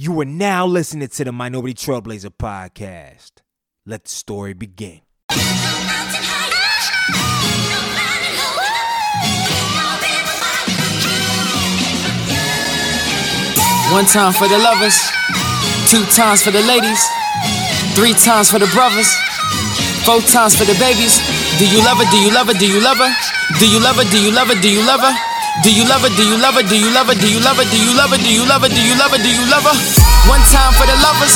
You are now listening to the Minority Trailblazer podcast. Let the story begin. One time for the lovers, two times for the ladies, three times for the brothers, four times for the babies. Do you love her? Do you love her? Do you love her? Do you love her? Do you love her? Do you love her? Do you love her? Do you love her? Do you love her? Do you love her? Do you love her? Do you love her? Do you love her? Do you love her? One time for the lovers,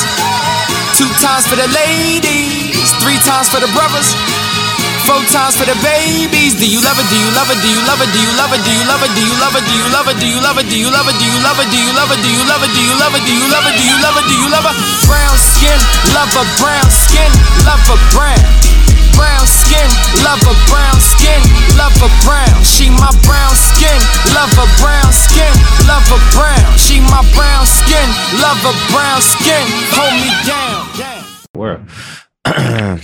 two times for the ladies, three times for the brothers. Four times for the babies. Do you love it? Do you love it? Do you love it? Do you love it? Do you love it? Do you love it? Do you love it? Do you love it? Do you love it? Do you love it? Do you love it? Do you love it? Do you love it? Do you love it? Do you love it? Do you love it? Brown skin, love a brown skin, love a brown. Brown skin, love a brown skin, love a brown. She my brown skin, love a brown skin, love a brown. She my brown skin, love a brown skin. Hold me down. Word.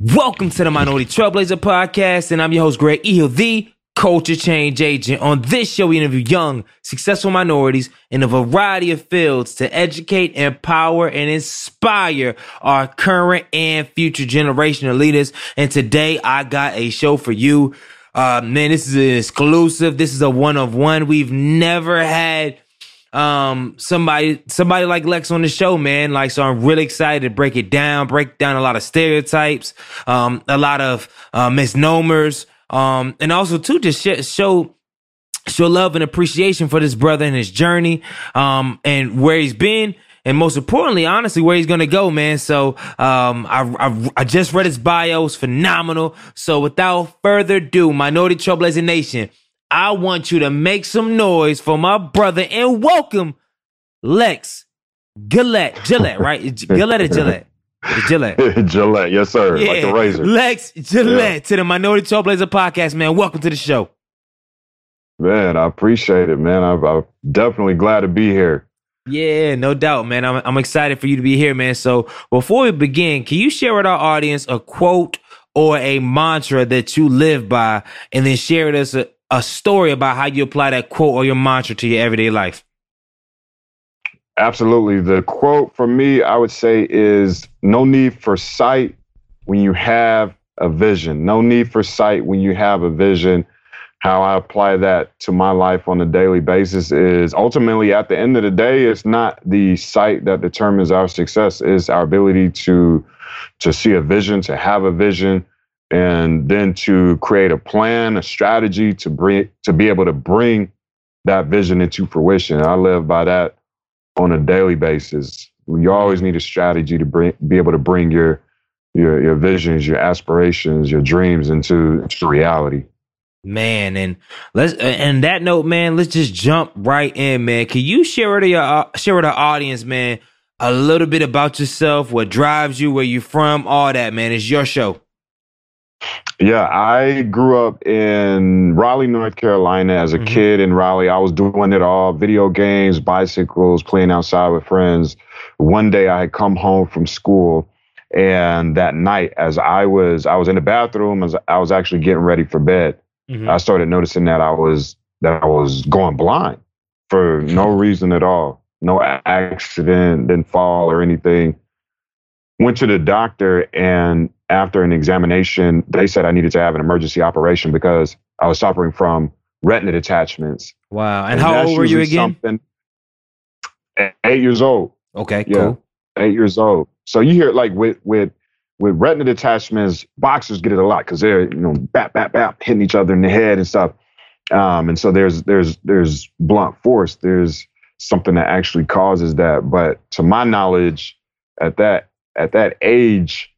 Welcome to the Minority Trailblazer podcast, and I'm your host, Greg Eel, the culture change agent. On this show, we interview young, successful minorities in a variety of fields to educate, empower, and inspire our current and future generation of leaders. And today, I got a show for you. Uh, man, this is an exclusive. This is a one of one. We've never had um somebody somebody like Lex on the show, man. Like, so I'm really excited to break it down, break down a lot of stereotypes, um, a lot of uh, misnomers, um, and also too just sh- show show love and appreciation for this brother and his journey, um, and where he's been. And most importantly, honestly, where he's gonna go, man. So, um, I, I, I just read his bio; it's phenomenal. So, without further ado, Minority Trailblazer Nation, I want you to make some noise for my brother and welcome Lex Gillette. Gillette, right? Gillette or Gillette? Gillette. Gillette, yes, sir. Like the razor. Lex Gillette to the Minority Trailblazer podcast, man. Welcome to the show. Man, I appreciate it, man. I'm, I'm definitely glad to be here. Yeah, no doubt, man. I'm, I'm excited for you to be here, man. So before we begin, can you share with our audience a quote or a mantra that you live by and then share with us a, a story about how you apply that quote or your mantra to your everyday life? Absolutely. The quote for me, I would say, is no need for sight when you have a vision. No need for sight when you have a vision. How I apply that to my life on a daily basis is ultimately at the end of the day, it's not the sight that determines our success, it's our ability to to see a vision, to have a vision, and then to create a plan, a strategy to bring to be able to bring that vision into fruition. I live by that on a daily basis. You always need a strategy to bring be able to bring your your your visions, your aspirations, your dreams into, into reality. Man, and let's and that note, man, let's just jump right in, man. Can you share with your share with the audience, man, a little bit about yourself, what drives you, where you from, all that, man. It's your show. Yeah, I grew up in Raleigh, North Carolina as a mm-hmm. kid in Raleigh. I was doing it all video games, bicycles, playing outside with friends. One day I had come home from school and that night as I was I was in the bathroom as I was actually getting ready for bed, mm-hmm. I started noticing that I was that I was going blind for no reason at all. No accident, didn't fall or anything. Went to the doctor and after an examination, they said I needed to have an emergency operation because I was suffering from retina detachments. Wow. And, and how old were you again? Eight years old. Okay, yeah, cool. Eight years old. So you hear like with with with retina detachments, boxers get it a lot because they're you know bap bap bap hitting each other in the head and stuff. Um, and so there's there's there's blunt force. There's something that actually causes that. But to my knowledge, at that at that age,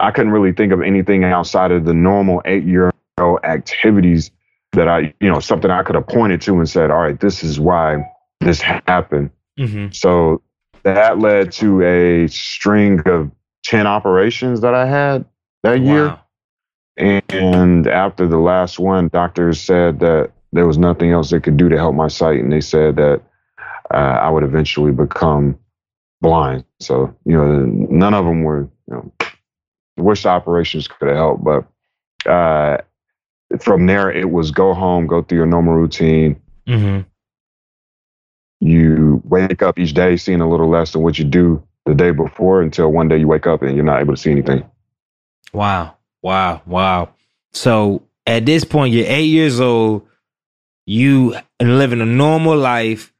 I couldn't really think of anything outside of the normal eight year old activities that I, you know, something I could have pointed to and said, all right, this is why this happened. Mm-hmm. So that led to a string of 10 operations that I had that wow. year. And after the last one, doctors said that there was nothing else they could do to help my sight. And they said that uh, I would eventually become blind. So, you know, none of them were, you know, wish operations could have helped, but uh, from there it was go home, go through your normal routine. Mm-hmm. you wake up each day seeing a little less than what you do the day before until one day you wake up and you're not able to see anything. Wow. Wow. Wow. So at this point, you're eight years old, you and living a normal life,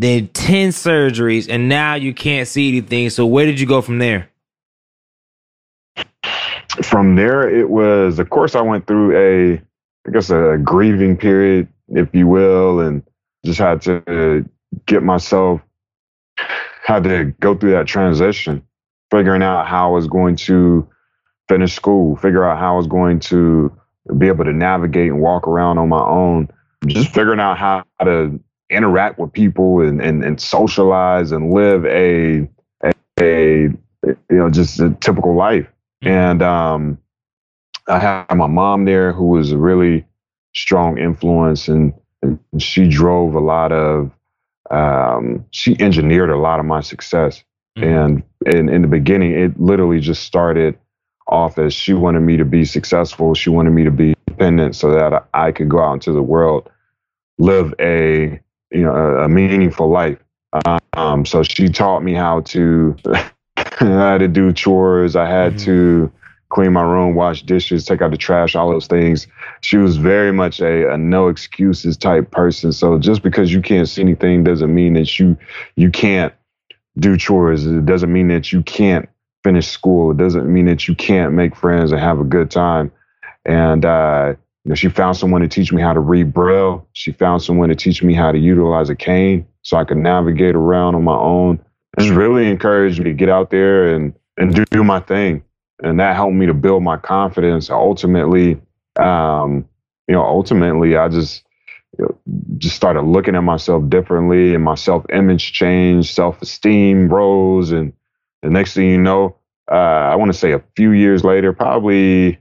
then 10 surgeries, and now you can't see anything. So where did you go from there? From there, it was, of course, I went through a, I guess, a grieving period, if you will, and just had to get myself, had to go through that transition, figuring out how I was going to finish school, figure out how I was going to be able to navigate and walk around on my own, just figuring out how to interact with people and, and, and socialize and live a, a, a, you know, just a typical life. And um, I had my mom there who was a really strong influence and, and she drove a lot of, um, she engineered a lot of my success. Mm-hmm. And in, in the beginning, it literally just started – off as She wanted me to be successful. She wanted me to be independent so that I could go out into the world, live a you know a, a meaningful life. Um, so she taught me how to how to do chores. I had mm-hmm. to clean my room, wash dishes, take out the trash, all those things. She was very much a, a no excuses type person. So just because you can't see anything doesn't mean that you you can't do chores. It doesn't mean that you can't finish school. It doesn't mean that you can't make friends and have a good time. And uh, you know, she found someone to teach me how to read Braille. She found someone to teach me how to utilize a cane so I could navigate around on my own. Just really encouraged me to get out there and and do, do my thing. And that helped me to build my confidence. Ultimately, um, you know, ultimately, I just you know, just started looking at myself differently, and my self image changed, self esteem rose, and the next thing you know, uh, I want to say a few years later, probably,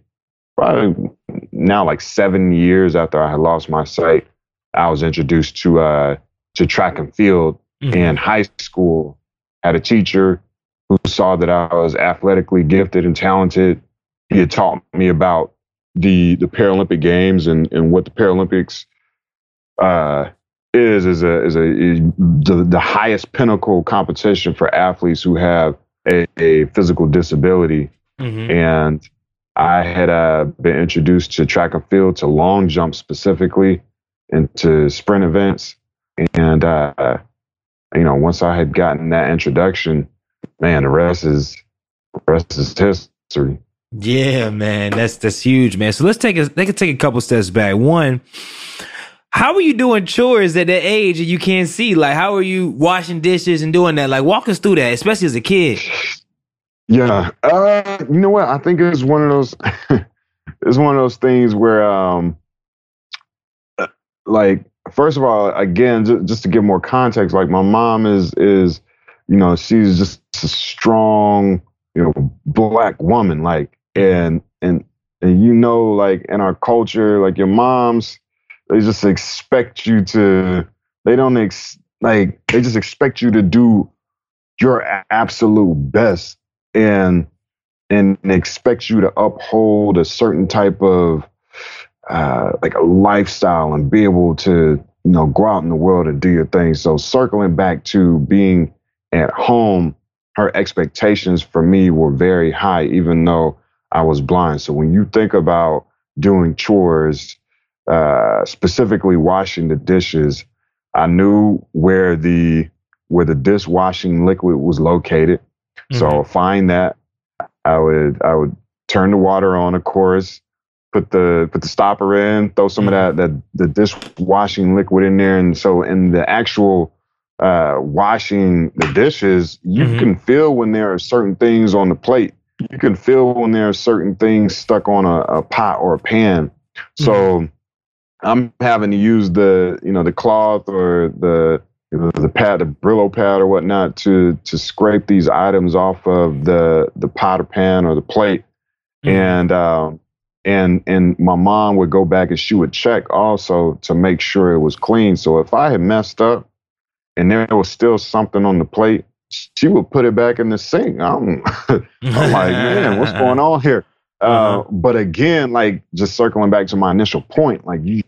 probably now like seven years after I had lost my sight, I was introduced to uh, to track and field mm-hmm. in high school. Had a teacher who saw that I was athletically gifted and talented. He had taught me about the the Paralympic Games and and what the Paralympics uh, is is a is a is the, the highest pinnacle competition for athletes who have a, a physical disability, mm-hmm. and I had uh, been introduced to track and field, to long jump specifically, and to sprint events. And uh, you know, once I had gotten that introduction, man, the rest is the rest is history. Yeah, man, that's that's huge, man. So let's take a they can take a couple steps back. One, how are you doing chores at that age and you can't see? Like, how are you washing dishes and doing that? Like, walk us through that, especially as a kid. Yeah, uh, you know what? I think it's one of those. it's one of those things where, um, uh, like, first of all, again, just, just to give more context, like my mom is is, you know, she's just a strong, you know, black woman, like, and and and you know, like in our culture, like your moms they just expect you to. They don't ex like. They just expect you to do your absolute best and and expect you to uphold a certain type of uh, like a lifestyle and be able to you know go out in the world and do your thing. So circling back to being at home, her expectations for me were very high, even though I was blind. So when you think about doing chores uh, specifically washing the dishes, I knew where the where the dishwashing liquid was located. Mm-hmm. So find that. I would I would turn the water on, of course, put the put the stopper in, throw some mm-hmm. of that that the dishwashing liquid in there, and so in the actual uh, washing the dishes, you mm-hmm. can feel when there are certain things on the plate. You can feel when there are certain things stuck on a, a pot or a pan. So mm-hmm. I'm having to use the you know the cloth or the the pad, the Brillo pad or whatnot to to scrape these items off of the the pot or pan or the plate, mm-hmm. and um, and and my mom would go back and she would check also to make sure it was clean. So if I had messed up and there was still something on the plate, she would put it back in the sink. I'm, I'm like, man, what's going on here? Uh, uh-huh. but again, like just circling back to my initial point, like you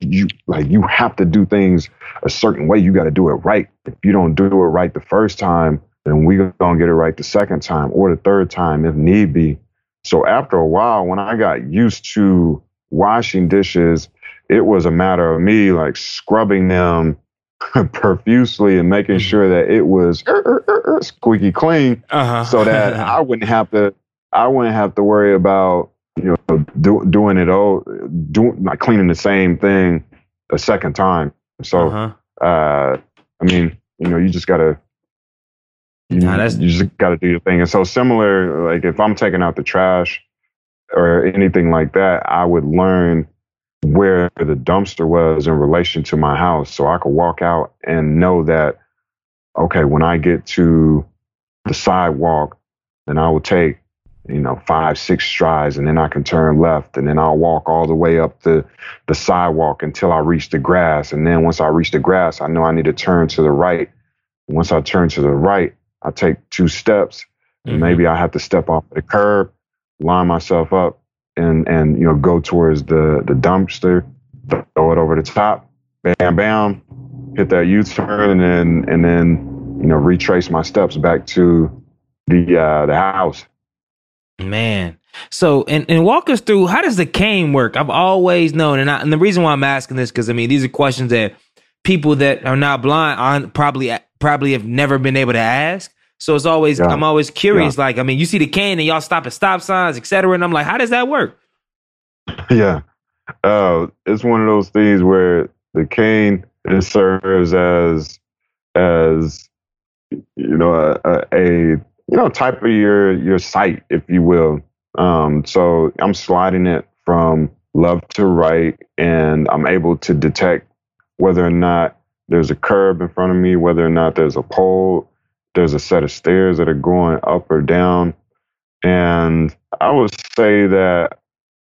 you like you have to do things a certain way. You got to do it right. If you don't do it right the first time, then we gonna get it right the second time or the third time if need be. So after a while, when I got used to washing dishes, it was a matter of me like scrubbing them profusely and making mm-hmm. sure that it was er, er, er, squeaky clean, uh-huh. so that I wouldn't have to I wouldn't have to worry about you know do, doing it all doing like cleaning the same thing a second time. So uh-huh. uh, I mean, you know, you just gotta you, nah, you just got to do your thing. And so similar, like if I'm taking out the trash or anything like that, I would learn where the dumpster was in relation to my house, so I could walk out and know that okay, when I get to the sidewalk, then I will take you know five six strides and then i can turn left and then i'll walk all the way up the the sidewalk until i reach the grass and then once i reach the grass i know i need to turn to the right once i turn to the right I take two steps, mm-hmm. maybe I have to step off the curb, line myself up, and and you know go towards the the dumpster, throw it over the top, bam bam, hit that U turn, and then and then you know retrace my steps back to the uh, the house. Man. So, and, and walk us through how does the cane work? I've always known, and, I, and the reason why I'm asking this because I mean these are questions that people that are not blind are probably probably have never been able to ask. So it's always yeah. I'm always curious. Yeah. Like I mean, you see the cane and y'all stop at stop signs, etc. And I'm like, how does that work? Yeah, uh, it's one of those things where the cane it serves as as you know a, a you know type of your your sight, if you will. Um, so I'm sliding it from left to right, and I'm able to detect whether or not there's a curb in front of me, whether or not there's a pole, there's a set of stairs that are going up or down. And I would say that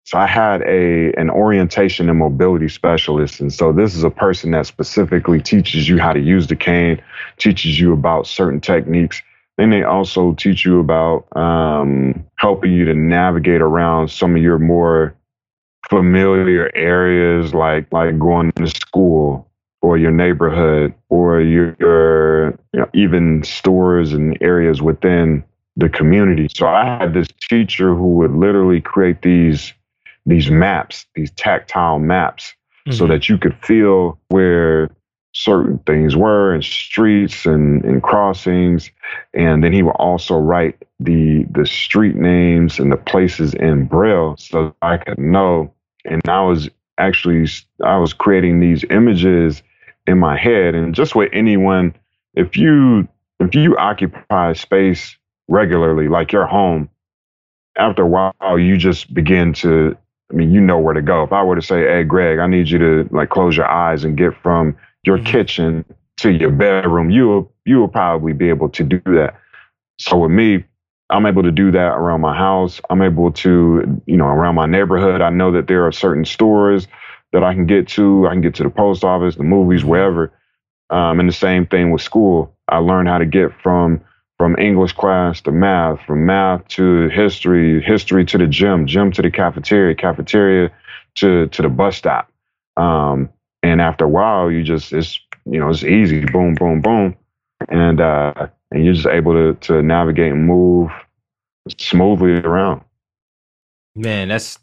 so I had a an orientation and mobility specialist, and so this is a person that specifically teaches you how to use the cane, teaches you about certain techniques. Then they also teach you about um, helping you to navigate around some of your more familiar areas, like like going to school or your neighborhood or your, your you know, even stores and areas within the community. So I had this teacher who would literally create these these maps, these tactile maps, mm-hmm. so that you could feel where certain things were and streets and, and crossings. And then he would also write the the street names and the places in Braille so I could know. And I was actually I was creating these images in my head. And just with anyone, if you if you occupy space regularly, like your home, after a while you just begin to I mean, you know where to go. If I were to say, hey Greg, I need you to like close your eyes and get from your mm-hmm. kitchen to your bedroom, you will you will probably be able to do that. So with me, I'm able to do that around my house. I'm able to, you know, around my neighborhood. I know that there are certain stores that I can get to. I can get to the post office, the movies, wherever. Um, and the same thing with school. I learned how to get from from English class to math, from math to history, history to the gym, gym to the cafeteria, cafeteria to to the bus stop. Um, and after a while, you just it's you know it's easy, boom, boom, boom, and uh, and you're just able to to navigate and move smoothly around. Man, that's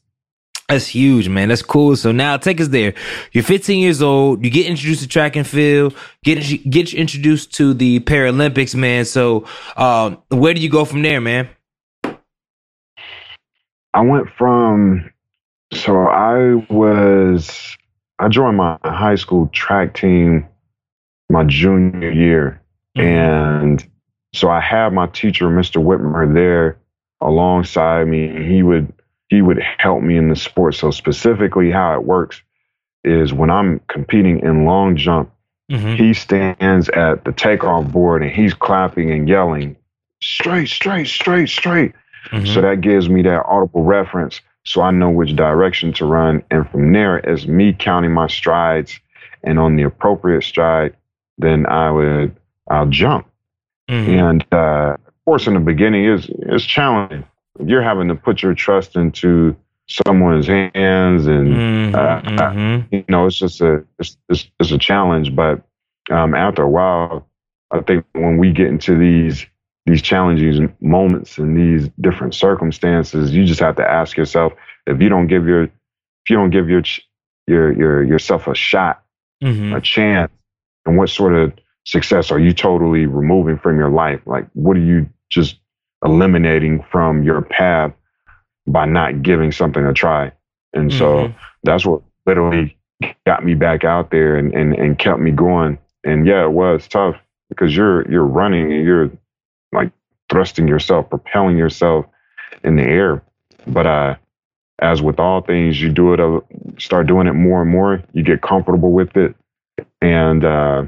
that's huge, man. That's cool. So now take us there. You're 15 years old. You get introduced to track and field. Get get you introduced to the Paralympics, man. So um, where do you go from there, man? I went from so I was I joined my high school track team my junior year, mm-hmm. and so I had my teacher, Mr. Whitmer, there alongside me. He would he would help me in the sport. So specifically how it works is when I'm competing in long jump, mm-hmm. he stands at the takeoff board and he's clapping and yelling, straight, straight, straight, straight. Mm-hmm. So that gives me that audible reference so I know which direction to run. And from there, as me counting my strides and on the appropriate stride, then I would I'll jump. Mm-hmm. And uh, of course in the beginning is is challenging you're having to put your trust into someone's hands, and Mhm, uh, mhm. you know, it's just a it's it's, it's a challenge. But um, after a while, I think when we get into these these challenging moments and these different circumstances, you just have to ask yourself if you don't give your if you don't give your your your yourself a shot, Mhm. a chance, and what sort of success are you totally removing from your life? Like, what are you just eliminating from your path by not giving something a try? And so Mhm. that's what literally got me back out there and, and, and kept me going. And yeah, it was tough because you're you're running and you're like thrusting yourself, propelling yourself in the air. But uh as with all things, you do it uh, start doing it more and more, you get comfortable with it. And uh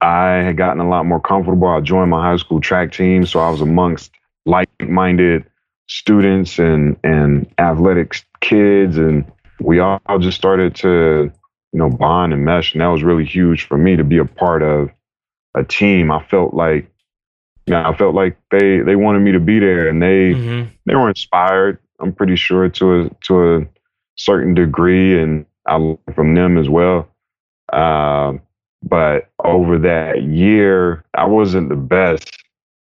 I had gotten a lot more comfortable. I joined my high school track team, so I was amongst like-minded students and and athletics kids and we all just started to you know bond and mesh and that was really huge for me to be a part of a team i felt like you know, i felt like they they wanted me to be there and they Mhm. they were inspired i'm pretty sure to a to a certain degree and i learned from them as well um but over that year i wasn't the best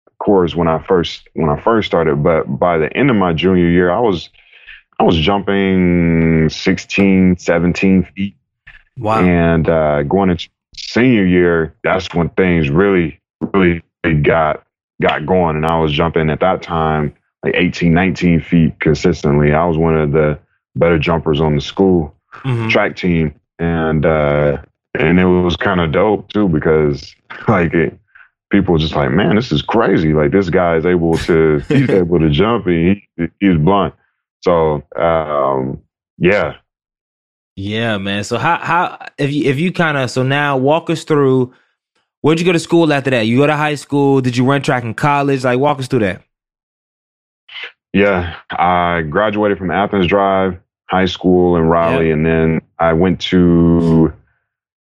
of course when i first when i first started but by the end of my junior year i was i was jumping 16 17 feet Wow. and uh, going into senior year, that's when things really, really got got going. And I was jumping at that time like 18, 19 feet consistently. I was one of the better jumpers on the school Mhm. track team, and uh, and it was kind of dope too because like it, people just like, man, this is crazy. Like this guy is able to he's able to jump and he, he's blunt. So um, yeah, Yeah, man. So how how if you if you kind of so now walk us through where'd you go to school after that? You go to high school? Did you run track in college? Like walk us through that. Yeah, I graduated from Athens Drive High School in Raleigh, and then I went to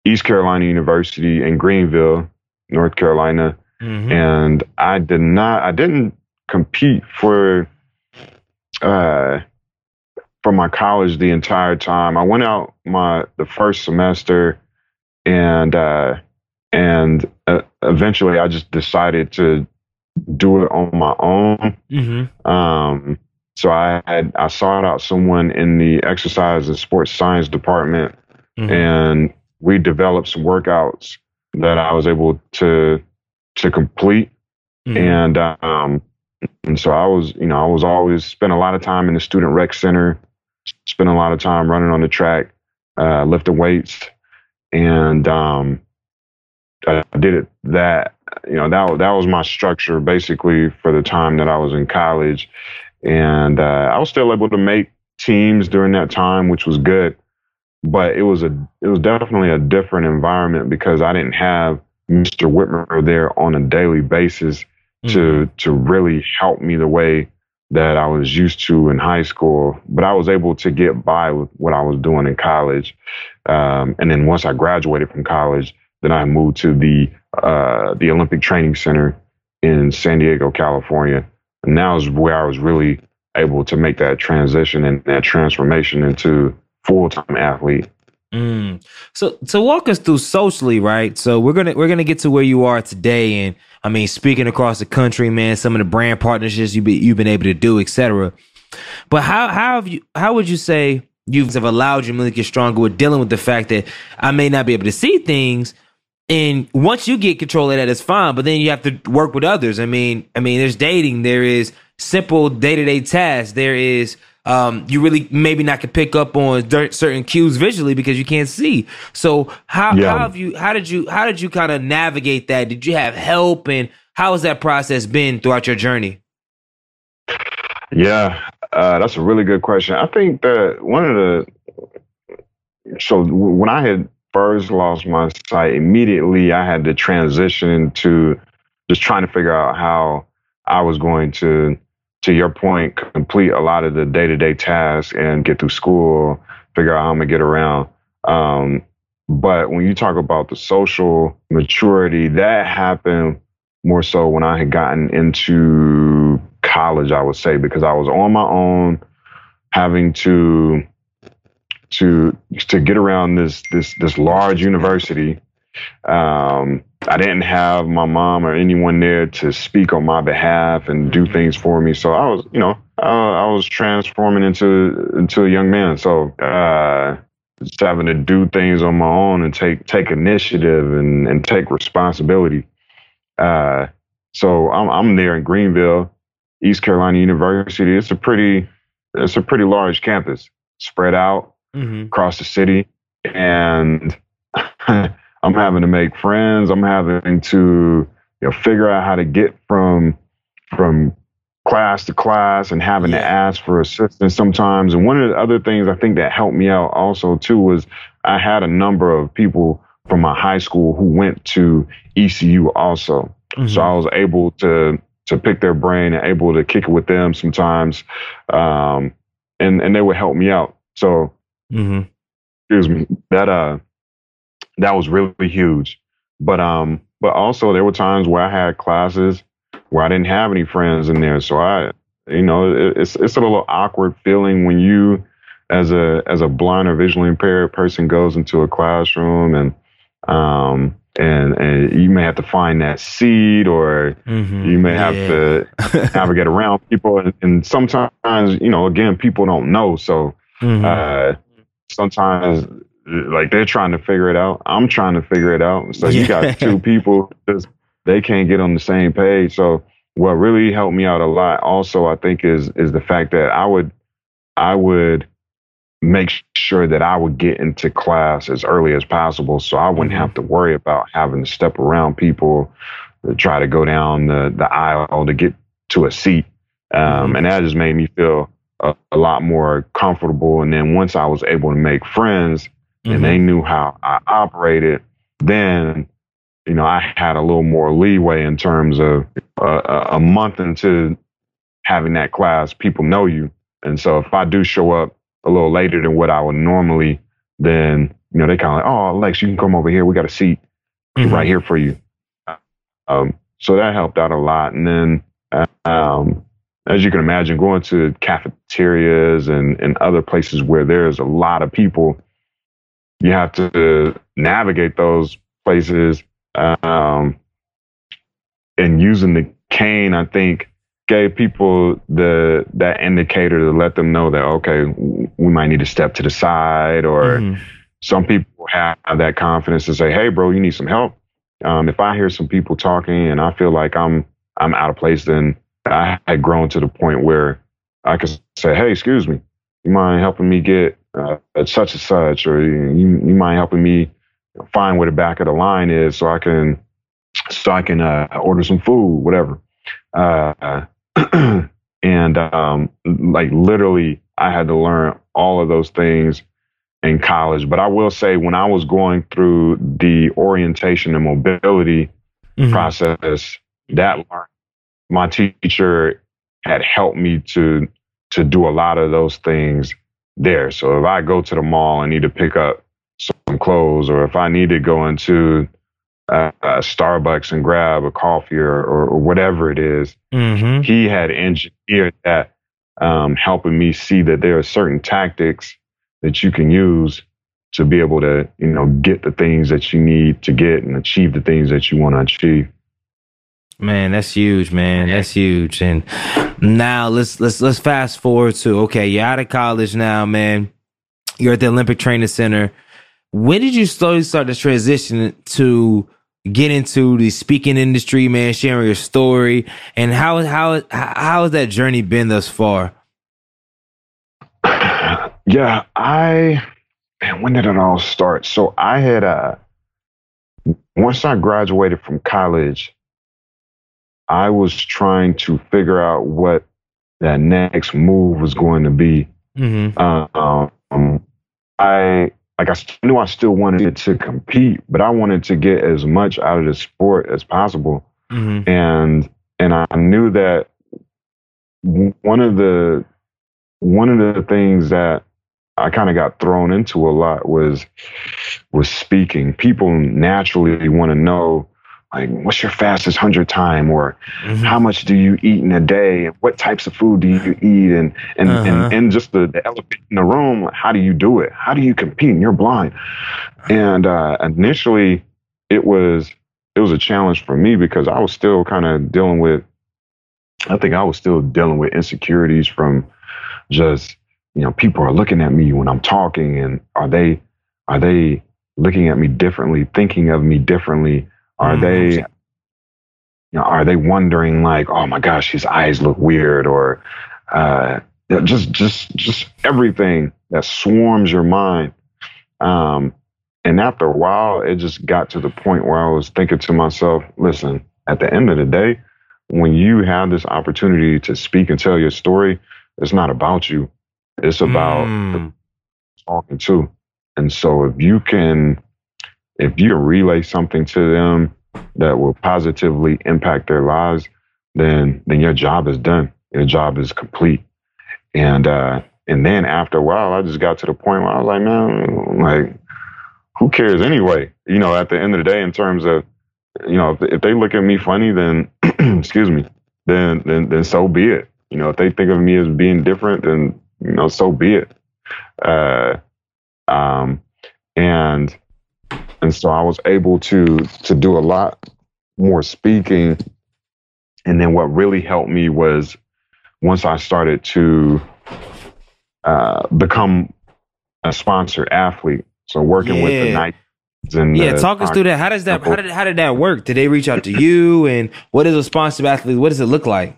East Carolina University in Greenville, North Carolina. Mhm. And I did not, I didn't compete for, uh, for my college the entire time. I went out my the first semester, and uh, and eventually I just decided to do it on my own. Mhm. Um, so I had I sought out someone in the exercise and sports science department, Mhm. and we developed some workouts that I was able to to complete. Mhm. And um, and so I was, you know, I was always spent a lot of time in the student rec center, spent a lot of time running on the track, uh, lifting weights, and um, I did it that you know that that was my structure basically for the time that I was in college, and uh, I was still able to make teams during that time, which was good. But it was a it was definitely a different environment because I didn't have Mr. Whitmer there on a daily basis Mhm. to to really help me the way that I was used to in high school. But I was able to get by with what I was doing in college. Um, and then once I graduated from college, then I moved to the uh, the Olympic Training Center in San Diego, California. And that was where I was really able to make that transition and that transformation into full time athlete. Mm. So so walk us through socially, right? So we're gonna we're gonna get to where you are today, and I mean, speaking across the country, man, some of the brand partnerships you've been, you've been able to do, etc. But how how have you how would you say you've allowed your to get stronger with dealing with the fact that I may not be able to see things, and once you get control of that, it's fine. But then you have to work with others. I mean, I mean, there's dating, there is simple day to day tasks, there is um, you really maybe not can pick up on certain cues visually because you can't see. So how, Yeah. how have you how did you how did you kind of navigate that? Did you have help and how has that process been throughout your journey? Yeah, uh, that's a really good question. I think that one of the so when I had first lost my sight, immediately I had to transition to just trying to figure out how I was going to, to your point, complete a lot of the day to day tasks and get through school, figure out how I'm gonna get around. Um, but when you talk about the social maturity, that happened more so when I had gotten into college, I would say, because I was on my own. having to to to get around this this this large university. Um, I didn't have my mom or anyone there to speak on my behalf and do things for me. So I was, you know, uh, I was transforming into into a young man. So uh, just having to do things on my own and take take initiative and and take responsibility. Uh, so I'm I'm there in Greenville, East Carolina University. It's a pretty it's a pretty large campus spread out Mm-hmm. across the city, and I'm having to make friends. I'm having to you know figure out how to get from from class to class and having to ask for assistance sometimes. And one of the other things I think that helped me out also too was I had a number of people from my high school who went to ECU also. Mm-hmm. So I was able to to pick their brain and able to kick it with them sometimes, um, and and they would help me out. So hmm excuse me. That uh that was really huge. But um but also there were times where I had classes where I didn't have any friends in there, so I you know it, it's it's a little awkward feeling when you as a as a blind or visually impaired person goes into a classroom and um and and you may have to find that seat or hmm you may have to navigate around people. And, and sometimes you know again people don't know. So Mhm. uh sometimes like they're trying to figure it out. I'm trying to figure it out. So you got two people just they can't get on the same page. So what really helped me out a lot also i think is is the fact that i would i would make sure that i would get into class as early as possible so i wouldn't Mhm. have to worry about having to step around people to try to go down the, the aisle to get to a seat. Um, Mhm. and that just made me feel a, a lot more comfortable. And then once I was able to make friends Mhm. and they knew how I operated, then you know I had a little more leeway in terms of uh, a- a month into having that class, people know you, and so if I do show up a little later than what I would normally, then you know they kind of like, oh, Lex, you can come over here. We got a seat Mhm. right here for you. Um, so that helped out a lot. And then, uh, um, as you can imagine, going to cafeterias and, and other places where there's a lot of people, you have to navigate those places. Um, and using the cane, I think, gave people the that indicator to let them know that okay, we might need to step to the side or Mhm. some people have that confidence to say, "Hey, bro, you need some help." Um, if I hear some people talking and I feel like I'm I'm out of place, then I had grown to the point where I could say, "Hey, excuse me, you mind helping me get uh, such and such, or you you mind helping me find where the back of the line is so I can so I can uh, order some food, whatever." Uh, and um, like literally, I had to learn all of those things in college. But I will say, when I was going through the orientation and mobility Mhm. process, that learn- my teacher had helped me to to do a lot of those things there. So if I go to the mall and need to pick up some clothes, or if I need to go into uh, uh, Starbucks and grab a coffee or, or, or whatever it is, Mhm. he had engineered that, um, helping me see that there are certain tactics that you can use to be able to, you know, get the things that you need to get and achieve the things that you want to achieve. Man, that's huge, man. That's huge. And now let's let's let's fast forward to okay, you're out of college now, man. You're at the Olympic Training Center. When did you slowly start to transition to get into the speaking industry, man, sharing your story? And how how how has that journey been thus far? yeah, I man, when did it all start? So I had uh once I graduated from college, I was trying to figure out what that next move was going to be. Mm-hmm. Um, I like I knew I still wanted to compete, but I wanted to get as much out of the sport as possible. Mm-hmm. and and I knew that one of the one of the things that I kind of got thrown into a lot was was speaking. People naturally want to know like what's your fastest hundred time? Or Mhm. how much do you eat in a day? And what types of food do you eat? And and Uh-huh. and, and just the, the elephant in the room like, how do you do it? How do you compete? And you're blind. And uh initially it was it was a challenge for me because i was still kind of dealing with i think i was still dealing with insecurities from just you know people are looking at me when i'm talking and are they are they looking at me differently thinking of me differently are Mhm. they you know are they wondering like oh my gosh his eyes look weird or uh just just just everything that swarms your mind um and after a while it just got to the point where i was thinking to myself listen at the end of the day when you have this opportunity to speak and tell your story it's not about you it's about the Mm. talking to. And so if you can if you relay something to them that will positively impact their lives, then then your job is done. Your job is complete. And uh and then after a while I just got to the point where I was like, man, like who cares anyway? You know, at the end of the day, in terms of, you know, if, if they look at me funny, then excuse me, then then then so be it. You know, if they think of me as being different, then you know, so be it. Uh, um, and and so I was able to to do a lot more speaking. And then what really helped me was once I started to uh, become a sponsored athlete. So working with the Yeah. Nike and Yeah, talk us through that. How does that how did how did that work? Did they reach out to you and what is a sponsored athlete? What does it look like?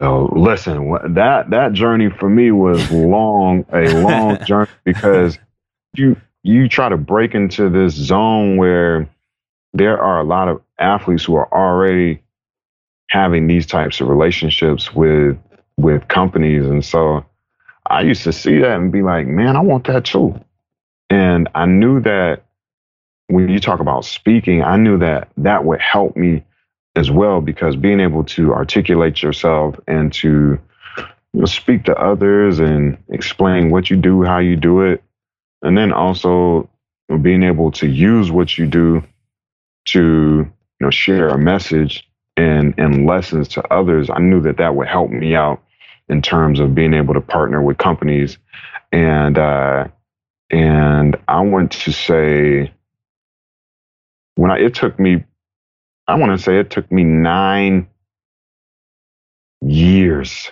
Oh, listen, that that journey for me was long, a long journey because you you try to break into this zone where there are a lot of athletes who are already having these types of relationships with with companies, and so I used to see that and be like, man, I want that too. And I knew that when you talk about speaking, I knew that that would help me as well because being able to articulate yourself and to you know, speak to others and explain what you do, how you do it, and then also being able to use what you do to you know share a message and and lessons to others. I knew that that would help me out in terms of being able to partner with companies and uh, and I want to say when I it took me I want to say it took me nine years,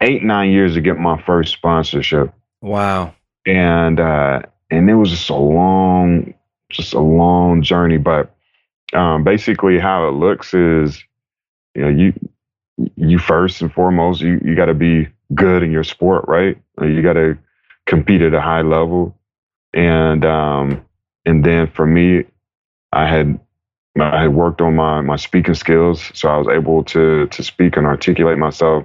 eight, nine years to get my first sponsorship. Wow. And, uh, and it was just a long, just a long journey. But, um, basically how it looks is, you know, you, you first and foremost, you, you got to be good in your sport, right? You got to compete at a high level. And, um, and then for me, I had I had worked on my my speaking skills, so I was able to to speak and articulate myself.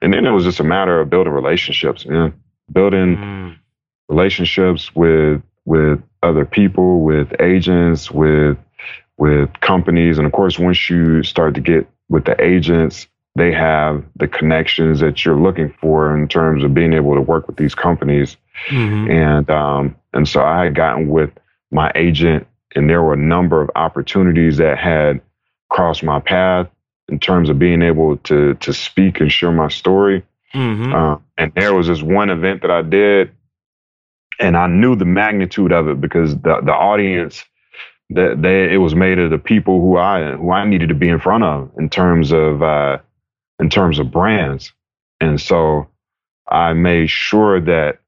And then it was just a matter of building relationships, man. Building Mm. Relationships with with other people, with agents, with with companies, and of course, once you start to get with the agents, they have the connections that you're looking for in terms of being able to work with these companies Mhm. and um, and so I had gotten with my agent, and there were a number of opportunities that had crossed my path in terms of being able to to speak and share my story. Mhm. Uh, and there was this one event that I did, and I knew the magnitude of it because the the audience that they it was made of the people who I who I needed to be in front of in terms of uh, in terms of brands, and so I made sure that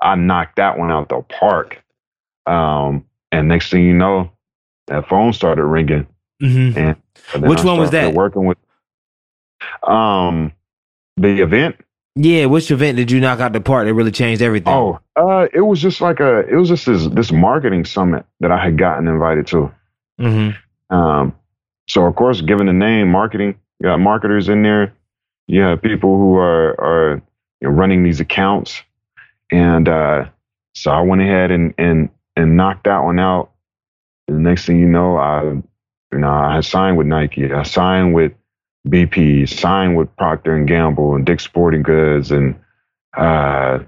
I knocked that one out the park. Um, and next thing you know, that phone started ringing. Mhm. And Which I one was that? Working with um the event. Yeah, which event did you knock out the park that really changed everything? Oh, uh, it was just like a it was just this this marketing summit that I had gotten invited to. hmm Um, so of course, given the name marketing, you got marketers in there. You have people who are are you know, running these accounts, and uh, so I went ahead and and and knocked that one out. And the next thing you know, I you know I signed with Nike. I signed with BP. Signed with Procter and Gamble and Dick's Sporting Goods, and uh,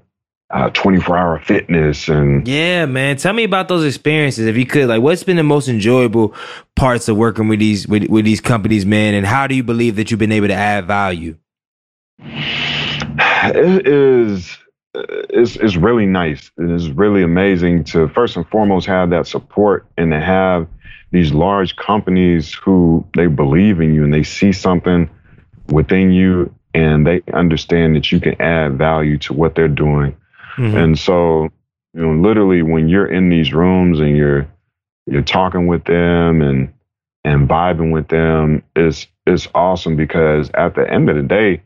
uh, 24 hour fitness and yeah man. Tell me about those experiences if you could. Like what's been the most enjoyable parts of working with these with, with these companies man? And how do you believe that you've been able to add value? It is it's, it's really nice. It is really amazing to first and foremost have that support and to have these large companies who they believe in you and they see something within you and they understand that you can add value to what they're doing Mm-hmm. And so, you know, literally when you're in these rooms and you're you're talking with them and and vibing with them is is awesome because at the end of the day,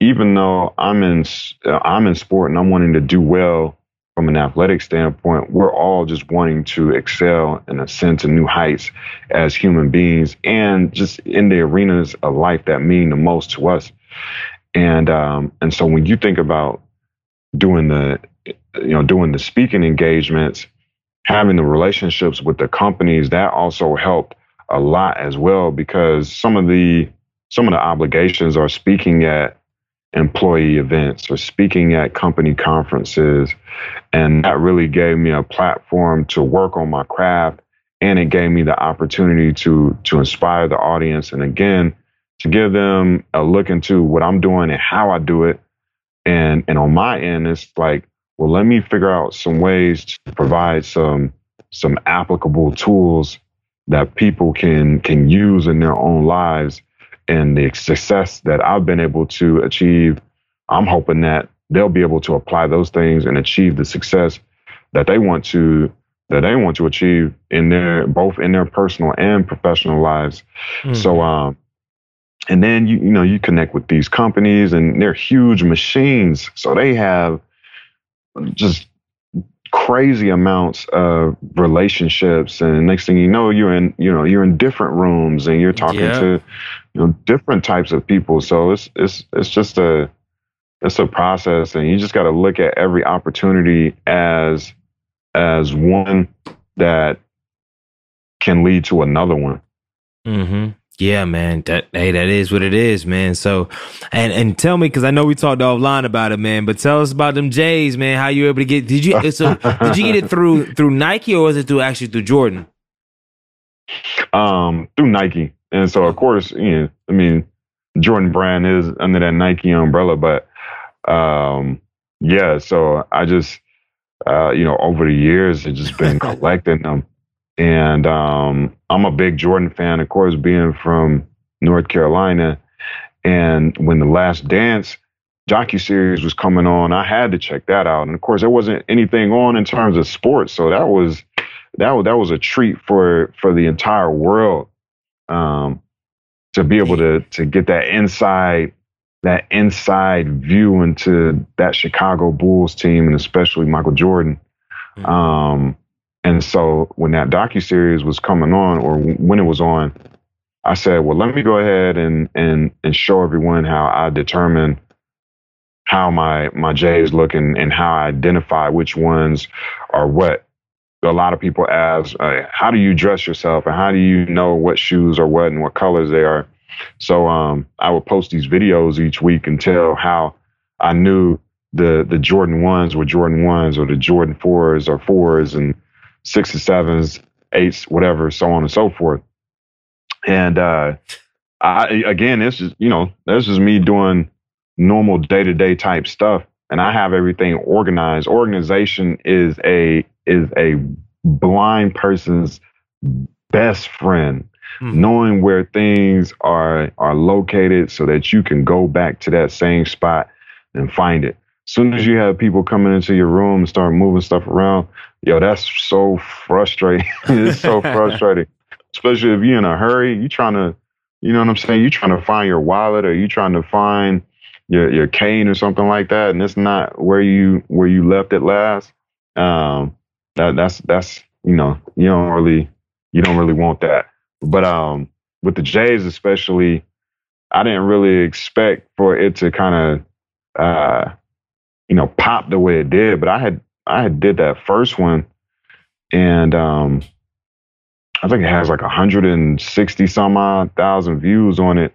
even though I'm in I'm in sport and I'm wanting to do well from an athletic standpoint, we're all just wanting to excel and ascend to new heights as human beings and just in the arenas of life that mean the most to us. And um, and so when you think about doing the you know doing the speaking engagements having the relationships with the companies that also helped a lot as well because some of the some of the obligations are speaking at employee events or speaking at company conferences. And that really gave me a platform to work on my craft. And it gave me the opportunity to to inspire the audience and again to give them a look into what I'm doing and how I do it. And and on my end, it's like, well, let me figure out some ways to provide some some applicable tools that people can can use in their own lives and the success that I've been able to achieve, I'm hoping that they'll be able to apply those things and achieve the success that they want to that they want to achieve in their both in their personal and professional lives. Mm-hmm. So um and then you you know you connect with these companies and they're huge machines so they have just crazy amounts of relationships and next thing you know you're in you know you're in different rooms and you're talking yeah. to you know different types of people. So it's it's it's just a it's a process and you just got to look at every opportunity as as one that can lead to another one. Mm-hmm yeah, man. That hey, that is what it is, man. So, and and tell me because I know we talked offline about it, man. But tell us about them J's, man. How you were able to get? Did you so did you get it through through Nike or was it through actually through Jordan? Um, through Nike, and so of course, you know, I mean, Jordan brand is under that Nike umbrella, but um, yeah. So I just, uh, you know, over the years, it's just been collecting them and um, I'm a big Jordan fan, of course, being from North Carolina. And when the Last Dance docu series was coming on, I had to check that out. And of course, there wasn't anything on in terms of sports, so that was that was that was a treat for for the entire world um, to be able to to get that inside that inside view into that Chicago Bulls team and especially Michael Jordan. Mm-hmm. Um, and so when that docu series was coming on, or when it was on, I said, "Well, let me go ahead and and and show everyone how I determine how my my J's look and, and how I identify which ones are what." A lot of people ask, uh, "How do you dress yourself, and how do you know what shoes are what and what colors they are?" So um, I would post these videos each week and tell how I knew the the Jordan ones were Jordan ones or the Jordan fours or fours and sixes, sevens, eights, whatever, so on and so forth. And uh, I again, this is you know, this is me doing normal day to day type stuff, and I have everything organized. Organization is a is a blind person's best friend. Hmm. Knowing where things are are located so that you can go back to that same spot and find it soon as you have people coming into your room and start moving stuff around, yo, that's so frustrating. it's so frustrating, especially if you're in a hurry. You trying to, you know what I'm saying? You trying to find your wallet or you trying to find your your cane or something like that, and it's not where you where you left it last. Um, that that's that's you know you don't really you don't really want that. But um, with the Jays especially, I didn't really expect for it to kind of uh you know, pop the way it did. But I had I had did that first one, and um, I think it has like 160 some odd thousand views on it.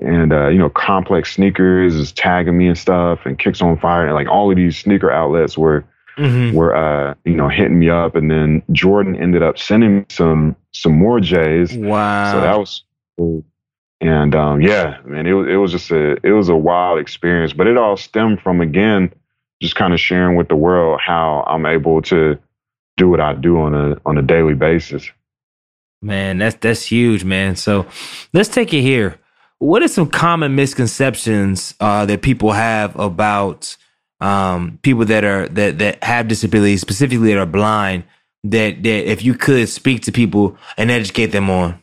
and uh, you know, complex sneakers is tagging me and stuff, and kicks on fire, and like all of these sneaker outlets were Mm-hmm. were uh, you know hitting me up, and then Jordan ended up sending me some some more J's. Wow. So that was cool. And um, yeah, man, it was it was just a it was a wild experience, but it all stemmed from again just kind of sharing with the world how I'm able to do what I do on a on a daily basis. Man, that's that's huge, man. So let's take it here. What are some common misconceptions uh, that people have about um, people that are that that have disabilities, specifically that are blind? That that if you could speak to people and educate them on.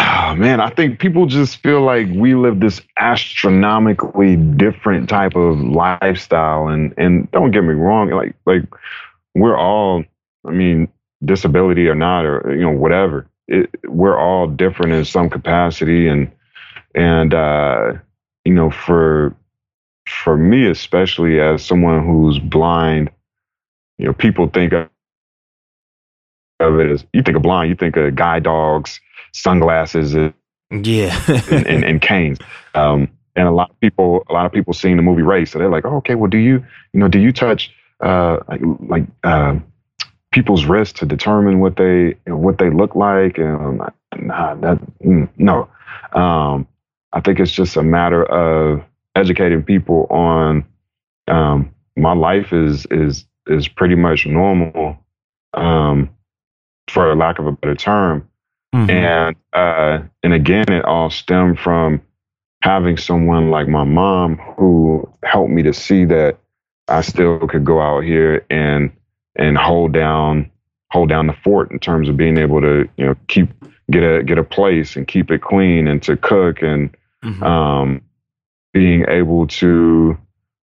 Oh, man, I think people just feel like we live this astronomically different type of lifestyle, and and don't get me wrong, like like we're all, I mean, disability or not, or you know whatever, it, we're all different in some capacity, and and uh, you know for for me especially as someone who's blind, you know, people think of of it as you think of blind, you think of guide dogs, sunglasses, and, Yeah. and, and, and canes. Um, and a lot of people, a lot of people seeing the movie Race, so they're like, oh, okay, well, do you, you know, do you touch uh, like like uh, people's wrists to determine what they what they look like? And like, nah, that mm, no. Um, I think it's just a matter of educating people on um, my life is is is pretty much normal, um, for lack of a better term. Mhm. And uh, and again, it all stemmed from having someone like my mom who helped me to see that I still could go out here and and hold down hold down the fort in terms of being able to you know keep get a get a place and keep it clean and to cook and Mhm. um, being able to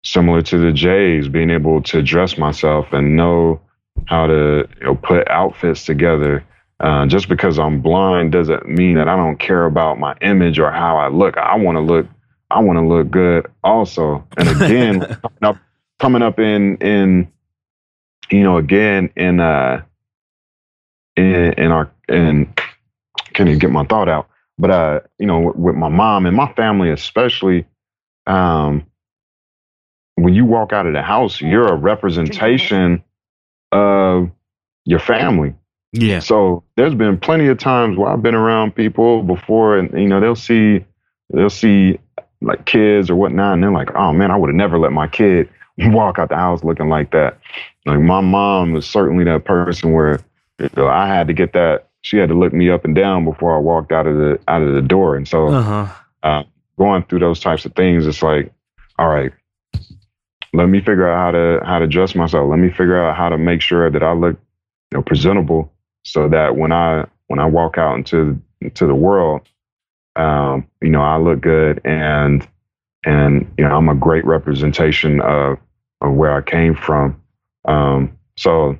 similar to the Jays, being able to dress myself and know how to you know put outfits together. Uh, just because I'm blind doesn't mean that I don't care about my image or how I look. I want to look. I want to look good also. And again, coming up, coming up in in you know again in uh in in our in can't even get my thought out. But uh, you know, with, with my mom and my family especially, um, when you walk out of the house, you're a representation of your family. Yeah. So there's been plenty of times where I've been around people before, and you know they'll see they'll see like kids or whatnot, and they're like, "Oh man, I would have never let my kid walk out the house looking like that." Like my mom was certainly that person where you know, I had to get that. She had to look me up and down before I walked out of the out of the door, and so Uh huh. uh, going through those types of things, it's like, all right, let me figure out how to how to dress myself. Let me figure out how to make sure that I look, you know, presentable, so that when I when I walk out into into the world, um, you know, I look good and and you know I'm a great representation of of where I came from. Um, so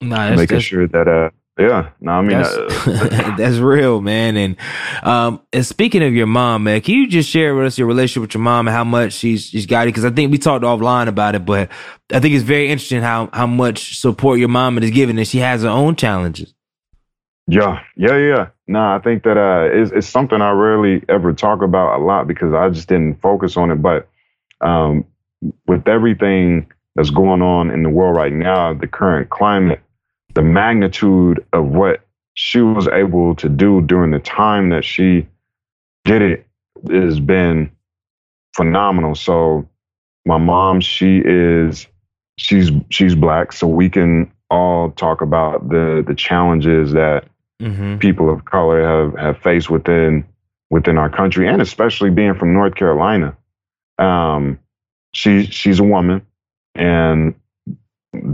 Nah, making that's- sure that uh yeah, no, I mean that's, uh, that's real, man. And um, and speaking of your mom, man, can you just share with us your relationship with your mom and how much she's she's got it? Because I think we talked offline about it, but I think it's very interesting how how much support your mom is giving, and she has her own challenges. Yeah, yeah, yeah. No, I think that uh, it's, it's something I rarely ever talk about a lot because I just didn't focus on it. But um, with everything that's going on in the world right now, the current climate, the magnitude of what she was able to do during the time that she did it has been phenomenal. So my mom, she is she's she's black, so we can all talk about the the challenges that Mm-hmm. people of color have have faced within within our country, and especially being from North Carolina. Um, she she's a woman, and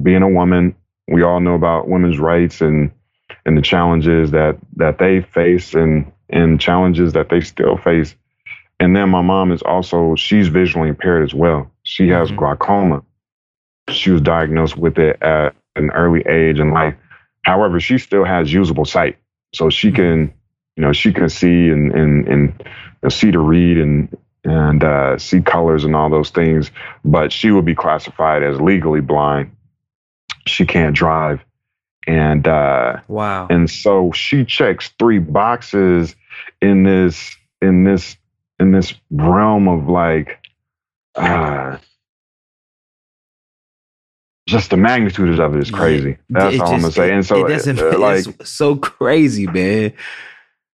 being a woman, we all know about women's rights and and the challenges that that they face and and challenges that they still face. And then my mom is also she's visually impaired as well. She has Mhm. glaucoma. She was diagnosed with it at an early age in life. However, she still has usable sight, so she can, you know, she can see and and and you know, see to read and and uh, see colors and all those things. But she would be classified as legally blind. She can't drive, and uh, Wow. and so she checks three boxes in this in this in this realm of like uh just the magnitude of it is crazy. That's It all I'm gonna just- say. And so it doesn't, uh, like it's so crazy, man.